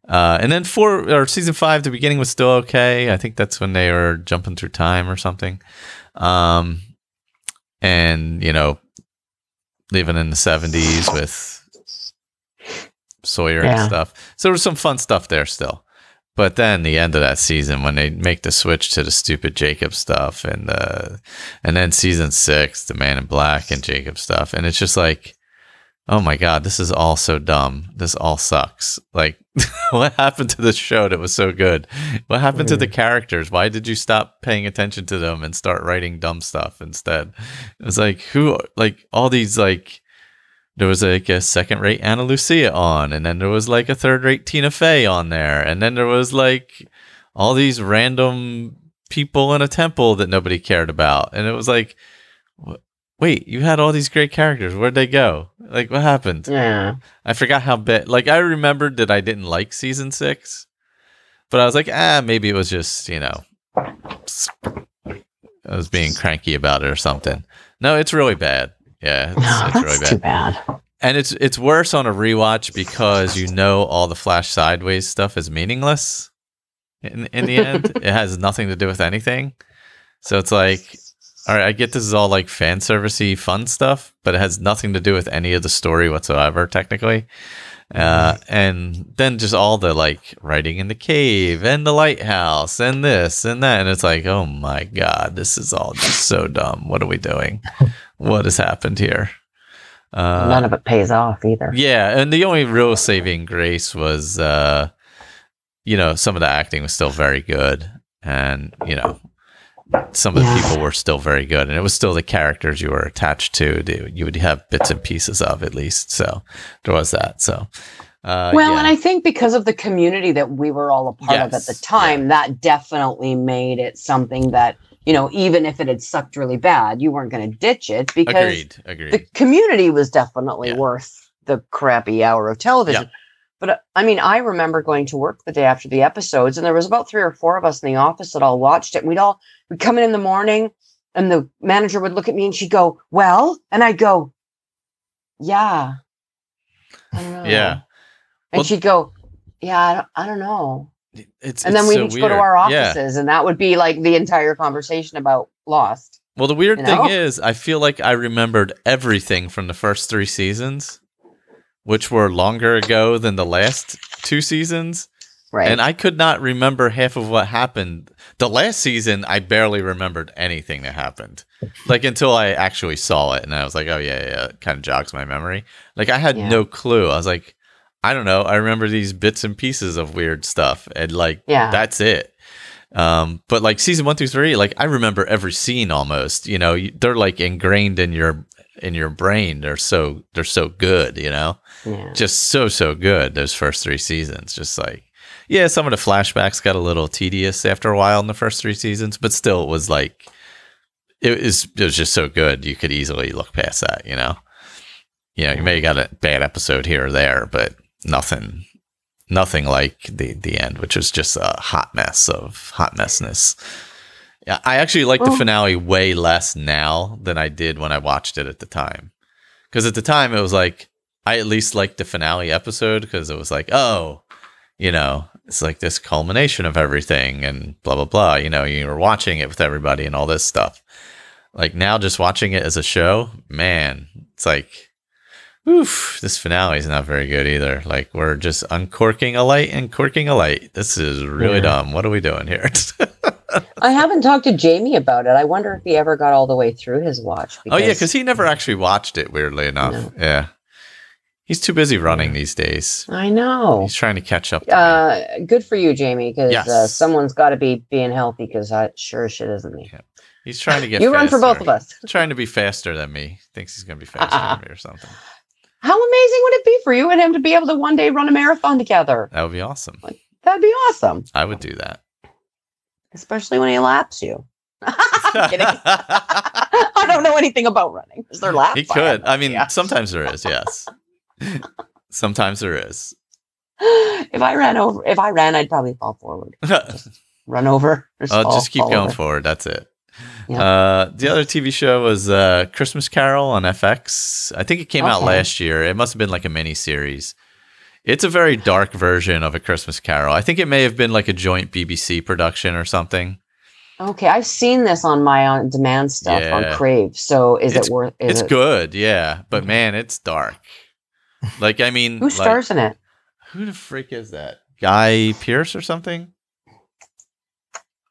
Uh, and then four or season five, the beginning was still okay. I think that's when they were jumping through time or something. Um, and you know, living in the seventies with Sawyer and stuff. So there was some fun stuff there still. But then the end of that season, when they make the switch to the stupid Jacob stuff, and uh, and then season six, the Man in Black and Jacob stuff, and it's just like, oh my god, this is all so dumb. This all sucks. Like, what happened to the show that was so good? What happened to the characters? Why did you stop paying attention to them and start writing dumb stuff instead? It was like who, like all these like there was like a second rate Ana Lucia on, and then there was like a third rate Tina Fey on there, and then there was like all these random people in a temple that nobody cared about, and it was like, wait, you had all these great characters, where'd they go? Like, what happened? Yeah. I forgot how bad. Like, I remembered that I didn't like season six, but I was like, ah, maybe it was just you know, I was being cranky about it or something. No, it's really bad. Yeah, it's, No, it's that's really bad. too bad. and it's it's worse on a rewatch because you know all the flash sideways stuff is meaningless in in the end. It has nothing to do with anything. So it's like all right i get this is all like fan servicey fun stuff but it has nothing to do with any of the story whatsoever technically. Uh, and then just all the like writing in the cave and the lighthouse and this and that. And it's like oh my god this is all just so dumb. What are we doing what has happened here uh, None of it pays off either. yeah, and the only real saving grace was, uh, you know, some of the acting was still very good, and you know, some of the Yeah. people were still very good, and it was still the characters you were attached to. that You would have bits and pieces of at least, so there was that. So, uh, well, yeah. and I think because of the community that we were all a part of at the time, that definitely made it something that, you know, even if it had sucked really bad, you weren't going to ditch it because agreed, agreed. the community was definitely Yeah. worth the crappy hour of television. Yeah. But uh, I mean, I remember going to work the day after the episodes, and there was about three or four of us in the office that all watched it. And we'd all we'd come in in the morning, and the manager would look at me and she'd go, "Well," and I'd go, "Yeah." I don't know. yeah, And Well- she'd go, "Yeah, I don't, I don't know." It's And then we'd so each go to weird. our Yeah. offices, and that would be like the entire conversation about Lost. Well, the weird You thing know? is, I feel like I remembered everything from the first three seasons, which were longer ago than the last two seasons. Right. And I could not remember half of what happened. The last season, I barely remembered anything that happened. Like until I actually saw it, and I was like, "Oh yeah, yeah." It kind of jogs my memory. Like I had Yeah. no clue. I was like, "I don't know." I remember these bits and pieces of weird stuff, and like Yeah. that's it. Um, but like season one through three, like I remember every scene almost. You know, they're like ingrained in your in your brain. They're so they're so good. You know yeah. just so so good those first three seasons just like yeah some of the flashbacks got a little tedious after a while in the first three seasons but still it was like it was it was just so good you could easily look past that you know you know you may have got a bad episode here or there but nothing nothing like the the end which was just a hot mess of hot messness yeah i actually like the finale way less now than i did when i watched it at the time because at the time it was like I at least liked the finale episode because it was like, oh, you know, it's like this culmination of everything and blah blah blah. You know, you were watching it with everybody and all this stuff. Like now, just watching it as a show, man, it's like, oof, this finale is not very good either. Like we're just uncorking a light and corking a light. This is really Yeah. dumb. What are we doing here? I haven't talked to Jamie about it. I wonder if he ever got all the way through his watch. oh yeah, because he never actually watched it. Weirdly enough, No. yeah, he's too busy running these days. I know. He's trying to catch up. To. Uh, good for you, Jamie, because uh, someone's got to be being healthy. Because I sure as shit isn't me. He's trying to get. You run for both of us. Trying to be faster than me. Thinks he's going to be faster than me or something. How amazing would it be for you and him to be able to one day run a marathon together? That would be awesome. That'd be awesome, I would do that. especially when he laps you. I'm kidding. I don't know anything about running. Is there laps? he could. I mean, idea. sometimes there is. Yes. sometimes there is. if I ran over, if I ran, I'd probably fall forward, I'll run over. or oh, fall- just keep going over. forward. That's it. Yeah. Uh, the other TV show was uh, Christmas Carol on FX. I think it came out last year. It must have been like a mini series. It's a very dark version of a Christmas Carol. I think it may have been like a joint BBC production or something. Okay, I've seen this on my on demand stuff Yeah. on Crave. So is It's- it worth? Is it's it, good, yeah, but man, it's dark. Like I mean, Who like, stars in it? who the freak is that? Guy Pearce or something?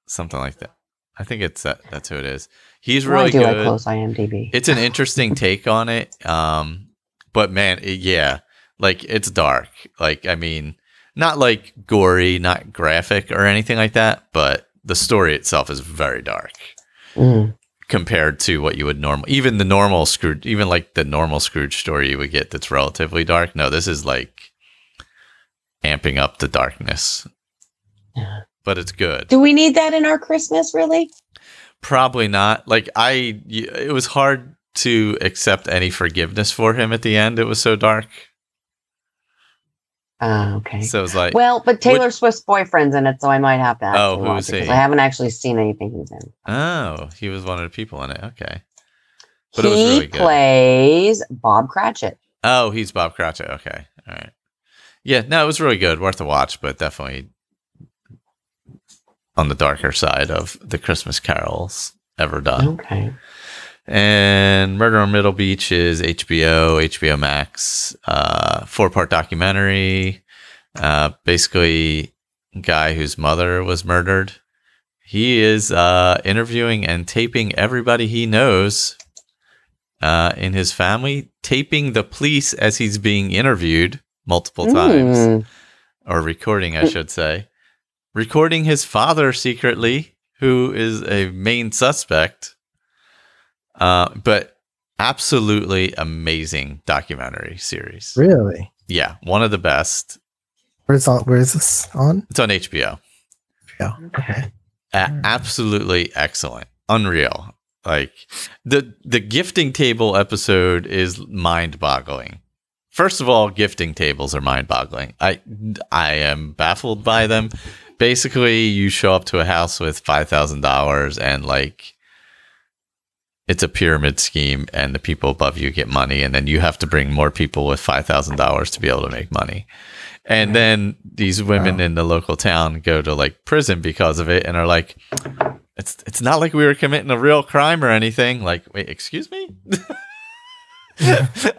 Something like that. I think it's that. That's who it is. He's really good. close IMDb? it's an interesting take on it. Um, but man, it, yeah, like it's dark. Like I mean, not like gory, not graphic or anything like that, but the story itself is very dark Mm. compared to what you would normal. Even the normal Scrooge, even like the normal Scrooge story you would get that's relatively dark. No, this is like amping up the darkness. Yeah. But it's good. Do we need that in our Christmas? Really? Probably not. Like I, it was hard to accept any forgiveness for him at the end. It was so dark. Uh, okay. So it was like, well, but Taylor Swift's boyfriend's in it, so I might have to. Oh, who watch is it, 'cause he? I haven't actually seen anything he's in. oh, he was one of the people in it. Okay. But it was he really good. plays Bob Cratchit. Oh, he's Bob Cratchit. Okay. All right. Yeah, no, it was really good. Worth a watch, but definitely on the darker side of the Christmas carols ever done. Okay. And Murder on Middle Beach is HBO, HBO Max, uh, four part documentary. Uh, basically, guy whose mother was murdered. He is uh, interviewing and taping everybody he knows uh, in his family, taping the police as he's being interviewed multiple times, Mm. or recording, I should say. Recording his father secretly, who is a main suspect. Uh, but absolutely amazing documentary series. Really? Yeah, one of the best. Where's on? Where is this on? It's on HBO. Yeah. Okay. Absolutely excellent, unreal. Like the the gifting table episode is mind boggling. First of all, gifting tables are mind boggling. I I am baffled by them. Basically, you show up to a house with five thousand dollars and like it's a pyramid scheme and the people above you get money and then you have to bring more people with $5,000 to be able to make money. And then these women Wow. in the local town go to like prison because of it and are like it's it's not like we were committing a real crime or anything. Like, wait, excuse me?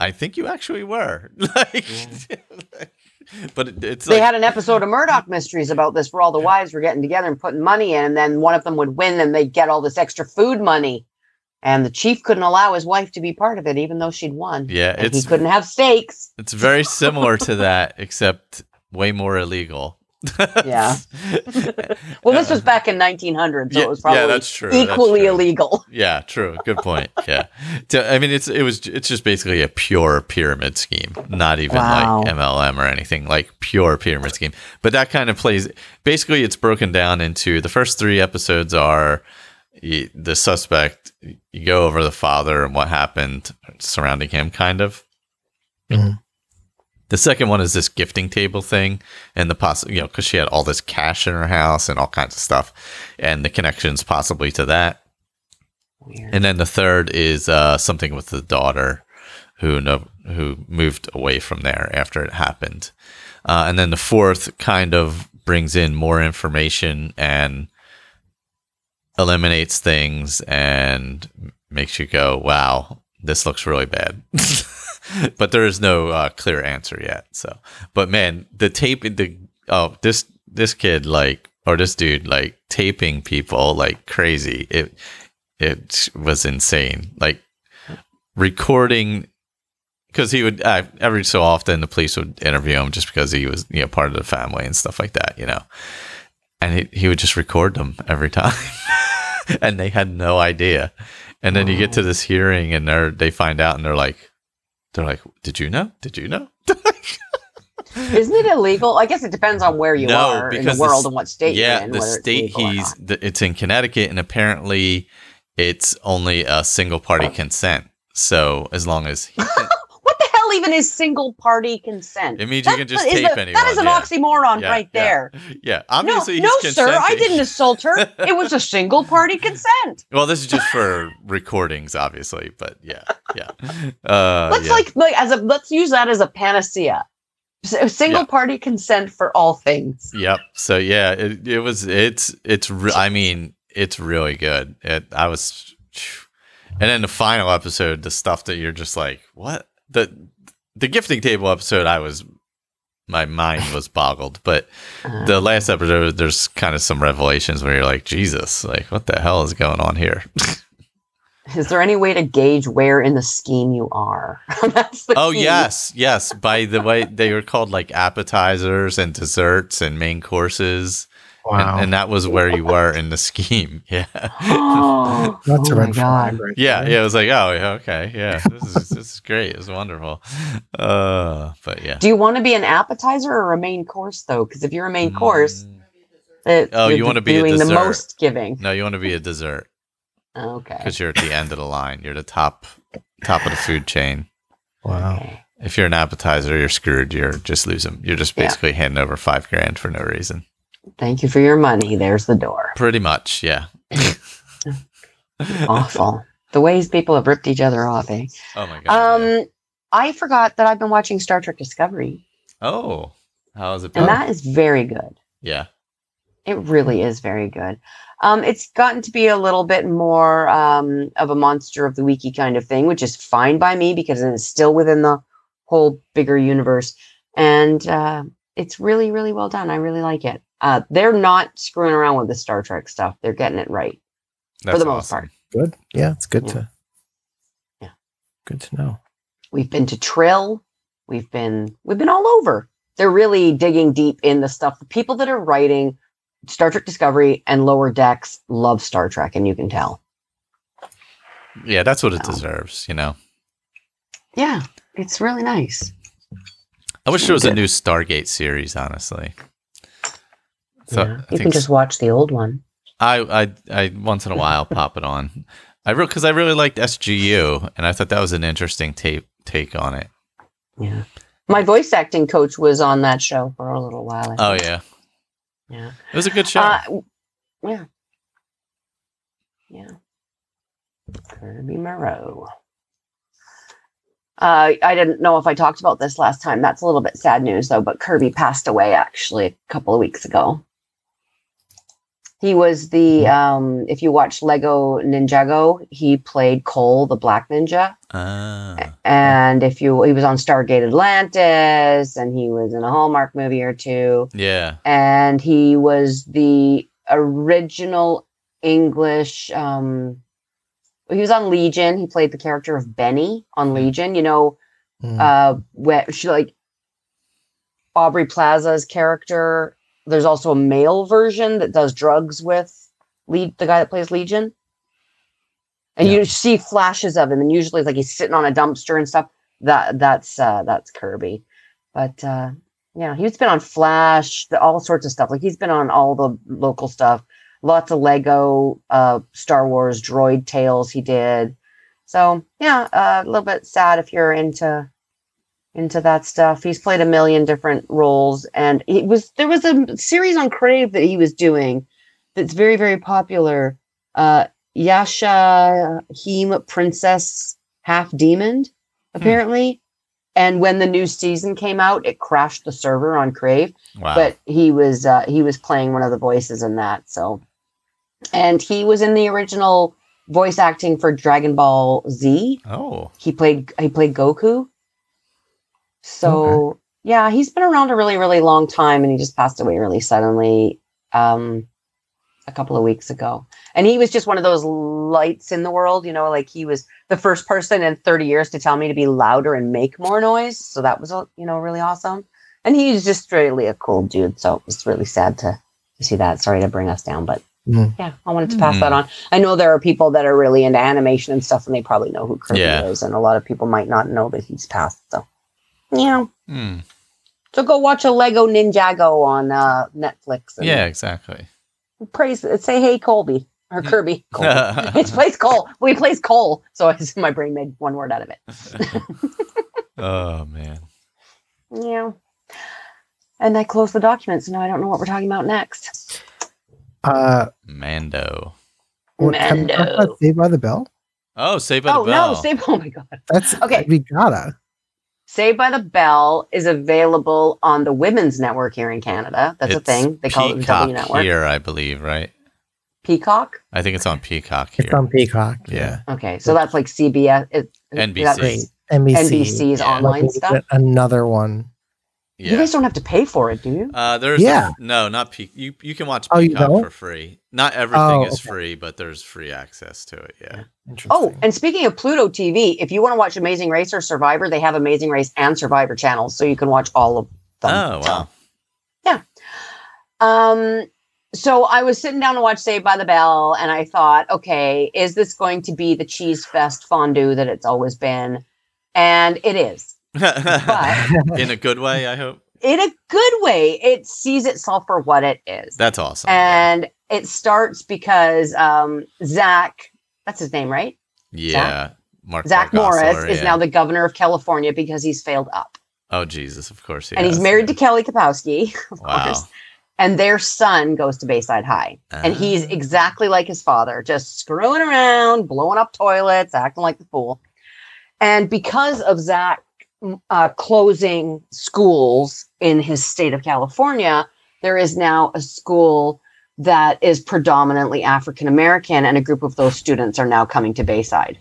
I think you actually were. like but it, it's They like had an episode of Murdoch Mysteries about this where all the wives were getting together and putting money in, and then one of them would win and they'd get all this extra food money. And the chief couldn't allow his wife to be part of it, even though she'd won. yeah, And he couldn't have stakes. It's very similar to that, except way more illegal. Yeah. Well, this was back in 1900, so Yeah, it was yeah, probably that's true, that's equally true. illegal. yeah, true. Good point. Yeah. So, I mean, it's it was it's just basically a pure pyramid scheme, not even Wow. like MLM or anything, like pure pyramid scheme. But that kind of plays. Basically, it's broken down into the first three episodes are the suspect. You go over the father and what happened surrounding him, kind of. Mhm. The second one is this gifting table thing, and the poss you know because she had all this cash in her house and all kinds of stuff, and the connections possibly to that. Weird. And then the third is uh, something with the daughter who no, who moved away from there after it happened. Uh, and then the fourth kind of brings in more information and eliminates things and makes you go, "Wow, this looks really bad." but there is no uh, clear answer yet. So, but man, the tape, the oh, this this kid like or this dude like taping people like crazy. It it was insane. Like recording because he would uh, every so often the police would interview him just because he was you know part of the family and stuff like that, you know. And he he would just record them every time, and they had no idea. And then you get to this hearing, and they they find out, and they're like, they're like, "Did you know? Did you know?" Isn't it illegal? I guess it depends on where you No, are in the because the world and what state yeah, you're in. the whether it's state he's not. th- it's in Connecticut, and apparently it's only a single party oh. consent. So as long as he the hell even is single party consent. It means you can just tape a- anyone, That is an yeah. oxymoron Yeah, right yeah. there. Yeah, No, obviously no, he's sir, I didn't assault her. It was a single party consent. Well, this is just for recordings, obviously, but yeah, yeah. Uh, Let's like like as a let's use that as a panacea. Single party consent for all things. Yep. So yeah, it, it was. It's it's. Re- I mean, it's really good. It. I was. And then the final episode, the stuff that you're just like, what the the gifting table episode, I was. My mind was boggled, but the uh-huh. last episode, there's kind of some revelations where you're like, Jesus, like what the hell is going on here? is there any way to gauge where in the scheme you are? Oh key. yes, yes. By the way, they were called like appetizers and desserts and main courses, Wow. and, and that was where you were in the scheme. Yeah, oh That's a my red flag god. right yeah, there. yeah. It was like, oh, okay, yeah. This is this is great. It's wonderful. Uh, but yeah. Do you want to be an appetizer or a main course though? Because if you're a main course, Mm, it, Oh, you're wanna be a doing the most giving. no, you want to be a dessert Okay. because you're at the end of the line. You're the top top of the food chain. Wow. okay. If you're an appetizer, you're screwed. You're just losing. You're just Yeah. basically handing over five grand for no reason. Thank you for your money. There's the door. Pretty much, yeah. Awful. the ways people have ripped each other off, eh? Oh my god. yeah. Um, I forgot that I've been watching Star Trek Discovery, Oh, how is it? Been? and that is very good. yeah. It really is very good. Um, it's gotten to be a little bit more um, of a monster of the weeky kind of thing, which is fine by me because it is still within the whole bigger universe, and uh, it's really, really well done. I really like it. Uh, they're not screwing around with the Star Trek stuff; they're getting it right. That's the most awesome. part. Good. Yeah, it's good Yeah. to. Yeah. Good to know. We've been to Trill. We've been we've been all over. They're really digging deep in the stuff. The people that are writing Star Trek Discovery and Lower Decks love Star Trek, and you can tell. Yeah, that's what it Wow. deserves. You know. Yeah, it's really nice. I wish there was a new Stargate series. Honestly. So Yeah. I You think can just watch the old one. I, I I once in a while pop it on. I real because I really liked SGU, and I thought that was an interesting take take on it. Yeah. My voice acting coach was on that show for a little while. Oh yeah, Yeah. it was a good show. Uh, yeah. Yeah. Kirby Morrow. Uh, I didn't know if I talked about this last time. That's a little bit sad news, though. But Kirby passed away actually a couple of weeks ago. He was the um, if you watch Lego Ninjago, he played Cole, the Black Ninja. Ah, And if you, he was on Stargate Atlantis, and he was in a Hallmark movie or two yeah. and he was the original English. Um, he was on Legion. He played the character of Benny on Legion. You know, Mm. uh, where she like Aubrey Plaza's character. There's also a male version that does drugs with lead the guy that plays Legion. And you see flashes of him, and usually it's like he's sitting on a dumpster and stuff. That that's uh, that's Kirby, but uh, yeah, he's been on Flash, the, all sorts of stuff. Like he's been on all the local stuff. Lots of Lego, uh, Star Wars droid tales he did. So yeah, uh, a little bit sad if you're into into that stuff. He's played a million different roles, and he was there was a series on Crave that he was doing that's very very popular. Uh, Yasha Heme Princess Half Demon, apparently. And when the new season came out, it crashed the server on Crave Wow. but he was uh, he was playing one of the voices in that. So, and he was in the original voice acting for Dragon Ball Z. oh, He played he played Goku. So yeah, he's been around a really really long time, and he just passed away really suddenly um, a couple of weeks ago. And he was just one of those lights in the world, you know, like he was the first person in 30 years to tell me to be louder and make more noise. So that was, uh, you know, really awesome. And he's just really a cool dude. So it's really sad to, to see that. Sorry to bring us down, but Mm. yeah, I wanted to pass that on. I know there are people that are really into animation and stuff, and they probably know who Kirby Yeah. is. And a lot of people might not know that he's passed. So, yeah. Hmm. So go watch a Lego Ninjago on uh, Netflix. And yeah, exactly. Praise, say, hey, Colby or Kirby. Colby. it plays Cole. Well, he plays Cole. So my brain made one word out of it. Oh man. Yeah. And I closed the document, so now I don't know what we're talking about next. Uh, Mando. what- have you talked Mando. about Saved by the Bell? Oh, Saved by Oh the Bell. no, Save Oh my god. That's Okay. We gotta. Saved by the Bell is available on the Women's Network here in Canada. That's a thing. They call it the Peacock W Network. here, I believe, right? Peacock. I think it's on Peacock here. It's on Peacock. Yeah. Okay, so that's like CBS. It, NBC. that's NBC. NBC's Yeah. online stuff. Another one. You guys don't have to pay for it, do you? Uh, there's Yeah. no, not Peacock. You you can watch Oh, you Peacock don't? for free. Not everything Oh, is okay. free, but there's free access to it. Yeah. Interesting. Oh, and speaking of Pluto TV, if you want to watch Amazing Race or Survivor, they have Amazing Race and Survivor channels, so you can watch all of them. Oh wow. Yeah. Um, so I was sitting down to watch Saved by the Bell, and I thought, okay, is this going to be the cheese fest fondue that it's always been? And it is. In a good way, I hope. in a good way, it sees itself for what it is. That's awesome. and it starts because um, Zach, that's his name, right? yeah. Mark Zach Paul Morris is yeah. now the governor of California because he's failed up. Oh Jesus, of course. He and he's married to Kelly Kapowski, of Wow. course. And their son goes to Bayside High. And he's Ah. exactly like his father, just screwing around, blowing up toilets, acting like the fool. And because of Zach uh, closing schools in his state of California, there is now a school that is predominantly African American, and a group of those students are now coming to Bayside.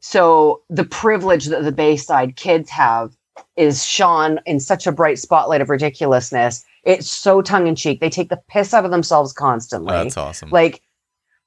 So the privilege that the Bayside kids have is shone in such a bright spotlight of ridiculousness. It's so tongue in cheek. They take the piss out of themselves constantly. Oh, that's awesome. Like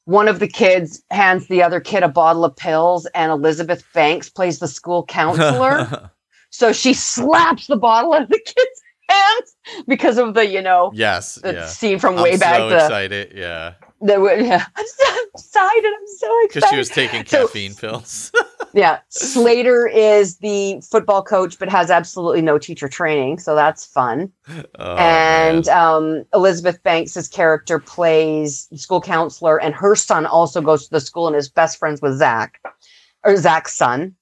one of the kids hands the other kid a bottle of pills, and Elizabeth Banks plays the school counselor. so she slaps the bottle out of the kid's hands because of the, you know, yes. the Yeah. scene from I'm way back. so the, excited. Yeah. the yeah. I'm so excited. I'm so excited. Because she was taking So- caffeine pills. Yeah. Slater is the football coach, but has absolutely no teacher training. So that's fun. Oh, and um, Elizabeth Banks's character plays school counselor, and her son also goes to the school and is best friends with Zach, or Zach's son.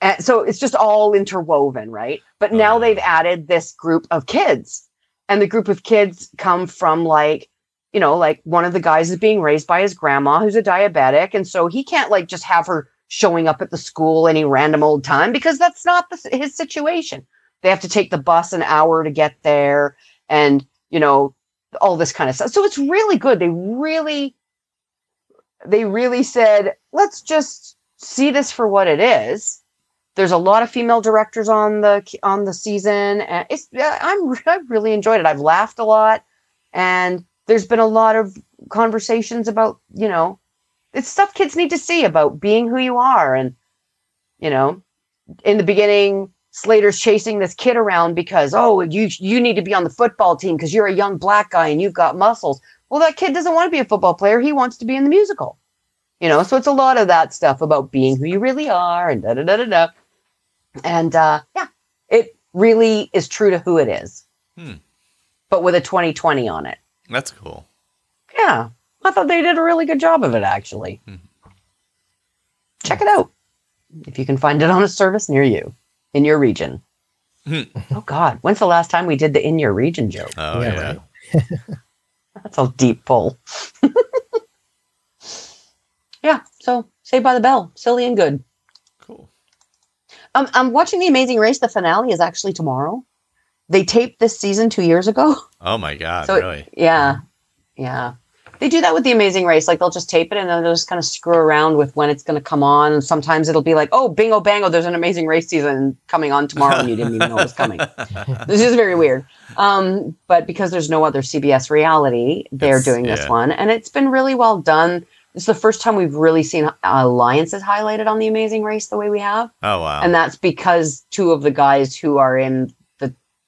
And so it's just all interwoven, right? But now Oh. they've added this group of kids, and the group of kids come from like, you know, like one of the guys is being raised by his grandma who's a diabetic, and so he can't like just have her showing up at the school any random old time because that's not the, his situation. They have to take the bus an hour to get there and you know all this kind of stuff. So it's really good. They really they really said let's just see this for what it is. There's a lot of female directors on the on the season and it's i'm i really enjoyed it. I've laughed a lot and there's been a lot of conversations about you know it's stuff kids need to see about being who you are and you know in the beginning Slater's chasing this kid around because oh you you need to be on the football team because you're a young black guy and you've got muscles. Well, that kid doesn't want to be a football player. He wants to be in the musical. You know, so it's a lot of that stuff about being who you really are and da da da da da. And uh, yeah, it really is true to who it is, Hmm. but with a 2020 on it. That's cool. Yeah, I thought they did a really good job of it actually. Hmm. Check it out if you can find it on a service near you in your region. Hmm. oh God, when's the last time we did the in your region joke? Oh Yeah, yeah. right. That's a deep pull. yeah, so Saved by the Bell, silly and good. Cool. Um, I'm watching The Amazing Race. The finale is actually tomorrow. They taped this season two years ago. Oh my god, So it- really? Yeah, yeah. They do that with The Amazing Race. Like they'll just tape it and then they'll just kind of screw around with when it's going to come on. And sometimes it'll be like, oh, bingo, bango, there's an Amazing Race season coming on tomorrow and you didn't even know it was coming. this is very weird. Um, but because there's no other CBS reality, they're It's- doing this one, and it's been really well done. It's the first time we've really seen alliances highlighted on The Amazing Race the way we have, oh wow. and that's because two of the guys who are in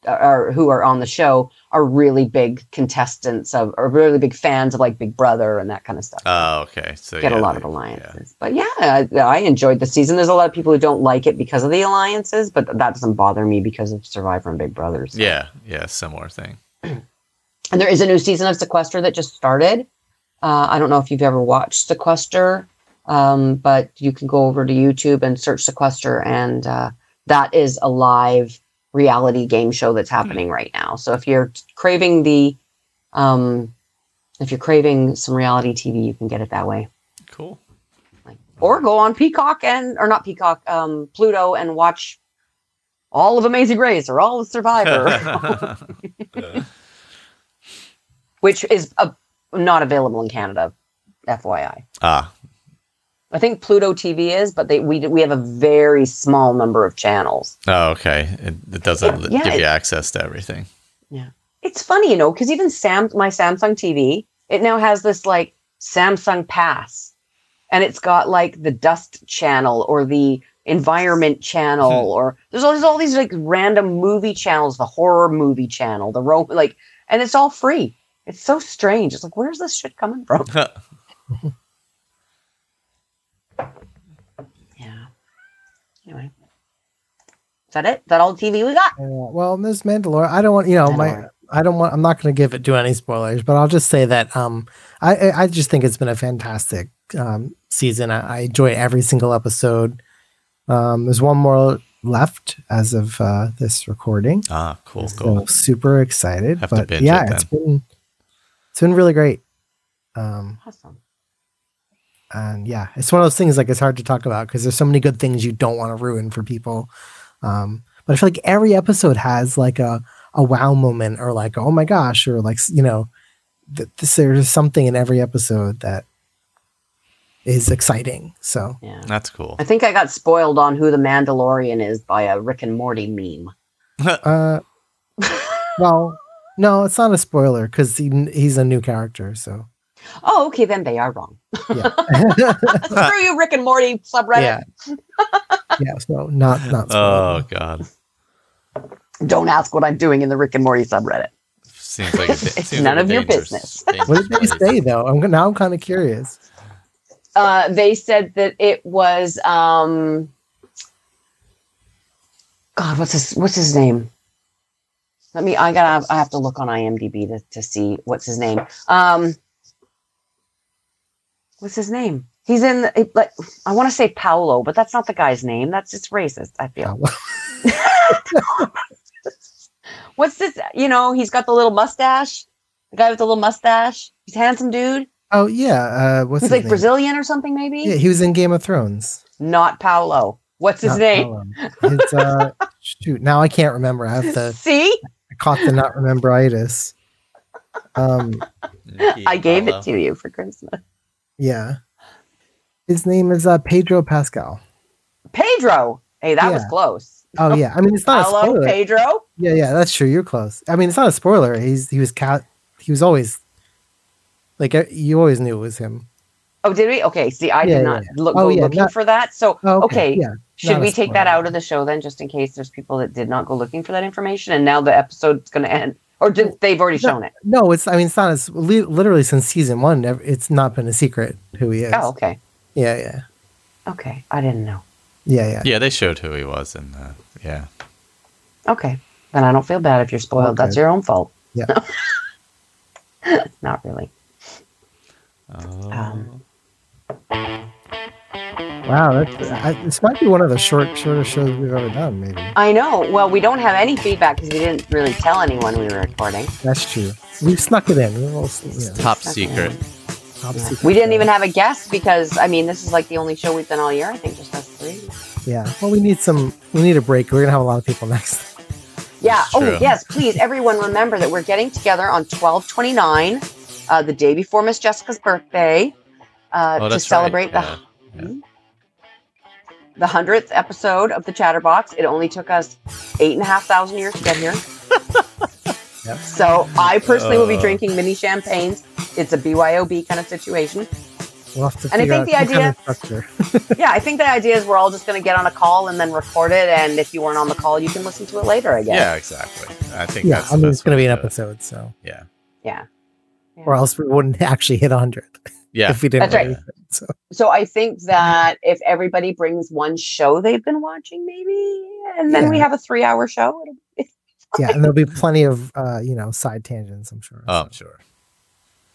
or who are on the show are really big contestants of, or really big fans of like Big Brother and that kind of stuff. oh okay. So Get yeah, a lot they- of alliances, but yeah, I, I enjoyed the season. There's a lot of people who don't like it because of the alliances, but that doesn't bother me because of Survivor and Big Brother. so. Yeah, yeah, similar thing. And there is a new season of Sequester that just started. Uh, I don't know if you've ever watched Sequester. Um, but you can go over to YouTube and search Sequester, and uh, that is a live reality game show that's happening right now. So if you're craving the, um, if you're craving some reality TV, you can get it that way. Cool. Like, or go on Peacock and or not Peacock, um, Pluto and watch all of Amazing Race or all of Survivor, which is uh not available in Canada. FYI, ah, I think Pluto TV is, but they we we have a very small number of channels. oh, okay. It, it doesn't Yeah, yeah, give it- you access to everything. Yeah, it's funny, you know, because even Sam, my Samsung TV, it now has this like Samsung Pass, and it's got like the dust channel or the environment channel, Hmm. or there's all, there's all these like random movie channels, the horror movie channel, the rope, like, and it's all free. It's so strange. It's like, where's this shit coming from? Anyway, is that it? Is that all the TV we got? Uh, well, Ms. Mandalore, I don't want you know my. I don't want. I'm not going to give it do any spoilers, but I'll just say that um, I I I just think it's been a fantastic um season. I, I enjoy every single episode. Um, there's one more left as of uh, this recording. ah, cool, So cool. super excited. Have but binge yeah, it it's been it's been really great. Um, Awesome. And yeah, it's one of those things like it's hard to talk about because there's so many good things you don't want to ruin for people. Um, but I feel like every episode has like a a wow moment or like oh my gosh or like you know th- this, there's something in every episode that is exciting. So Yeah. That's cool. I think I got spoiled on who the Mandalorian is by a Rick and Morty meme. uh, well, no, it's not a spoiler because he, he's a new character. So Oh, okay, then they are wrong. Yeah, Screw you, Rick and Morty subreddit. yeah, yeah. So not not. Oh God, Don't ask what I'm doing in the Rick and Morty subreddit. seems like a, It's seems none like of your business. what did they say though? I'm go- now I'm kind of curious. Uh, they said that it was um God, what's his what's his name? Let me I gotta I have to look on IMDb to, to see what's his name. Um what's his name? He's in the, like I want to say Paolo, but that's not the guy's name. That's just racist, I feel. What's this? You know, he's got the little mustache. The guy with the little mustache. He's a handsome dude. Oh yeah, uh, what's He's his like name? Brazilian or something, maybe. Yeah, he was in Game of Thrones. Not Paolo. What's his Not name? It's uh, shoot. Now I can't remember. I have to. See, I caught the not rememberitis. Um, I gave it to you for Christmas. Yeah. His name is uh, Pedro Pascal. Pedro. Hey, that was close. Oh yeah, I mean it's not a Paolo, spoiler. Pedro. Yeah, yeah, that's true. You're close. I mean, it's not a spoiler. He's he was cat. He was always like uh, you always knew it was him. Oh, did we? Okay. See, I Yeah, did not yeah. look Oh, go yeah, looking not- for that. So, Oh, okay. Yeah. Should we take that out of the show then, just in case there's people that did not go looking for that information, and now the episode's going to end, or did they've already shown it? No, it's. I mean, it's not as li- literally since season one. It's not been a secret who he is. Oh, okay. Yeah, yeah, Okay, I didn't know. yeah, yeah. Yeah, they showed who he was, and uh, yeah, Okay, then I don't feel bad if you're spoiled. That's your own fault. Yeah. Not really. Oh. Um, Wow, that's, I, this might be one of the short, shorter shows we've ever done. Maybe I know. Well, we don't have any feedback because we didn't really tell anyone we were recording. that's true. We've snuck it in. We've also, you know, top secret. top Yeah. secret We didn't even have a guest because I mean this is like the only show we've done all year. I think just us three. Yeah. Well, we need some. We need a break. We're gonna have a lot of people next. Yeah. It's Oh true. yes, please, everyone, remember that we're getting together on twelve twenty nine, uh, the day before Miss Jessica's birthday, uh, Oh, to celebrate right. the Yeah. The hundredth episode of the Chatterbox. It only took us eight and a half thousand years to get here. Yep. So I personally will be Uh. drinking mini champagnes. It's a BYOB kind of situation. We'll have to And I think out the some kind of structure. yeah, I think the idea is we're all just going to get on a call and then record it. And if you weren't on the call, you can listen to it later. I guess. Yeah, exactly. I think. yeah, that's I the mean it's gonna be an to do it. episode, so Yeah. Yeah. or else we wouldn't actually hit hundred Yeah. if we didn't. That's right. anything, So So I think that if everybody brings one show they've been watching, maybe, and then we have a three-hour show. yeah, and there'll be plenty of uh, you know side tangents. I'm sure. Oh, I'm sure.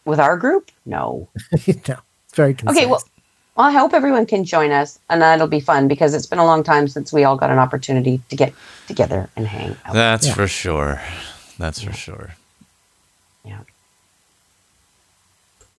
With our group, no. no, it's very concise. Okay, well, Well, I hope everyone can join us, and that'll be fun because it's been a long time since we all got an opportunity to get together and hang out. That's Yeah. for sure. That's for sure. Yeah.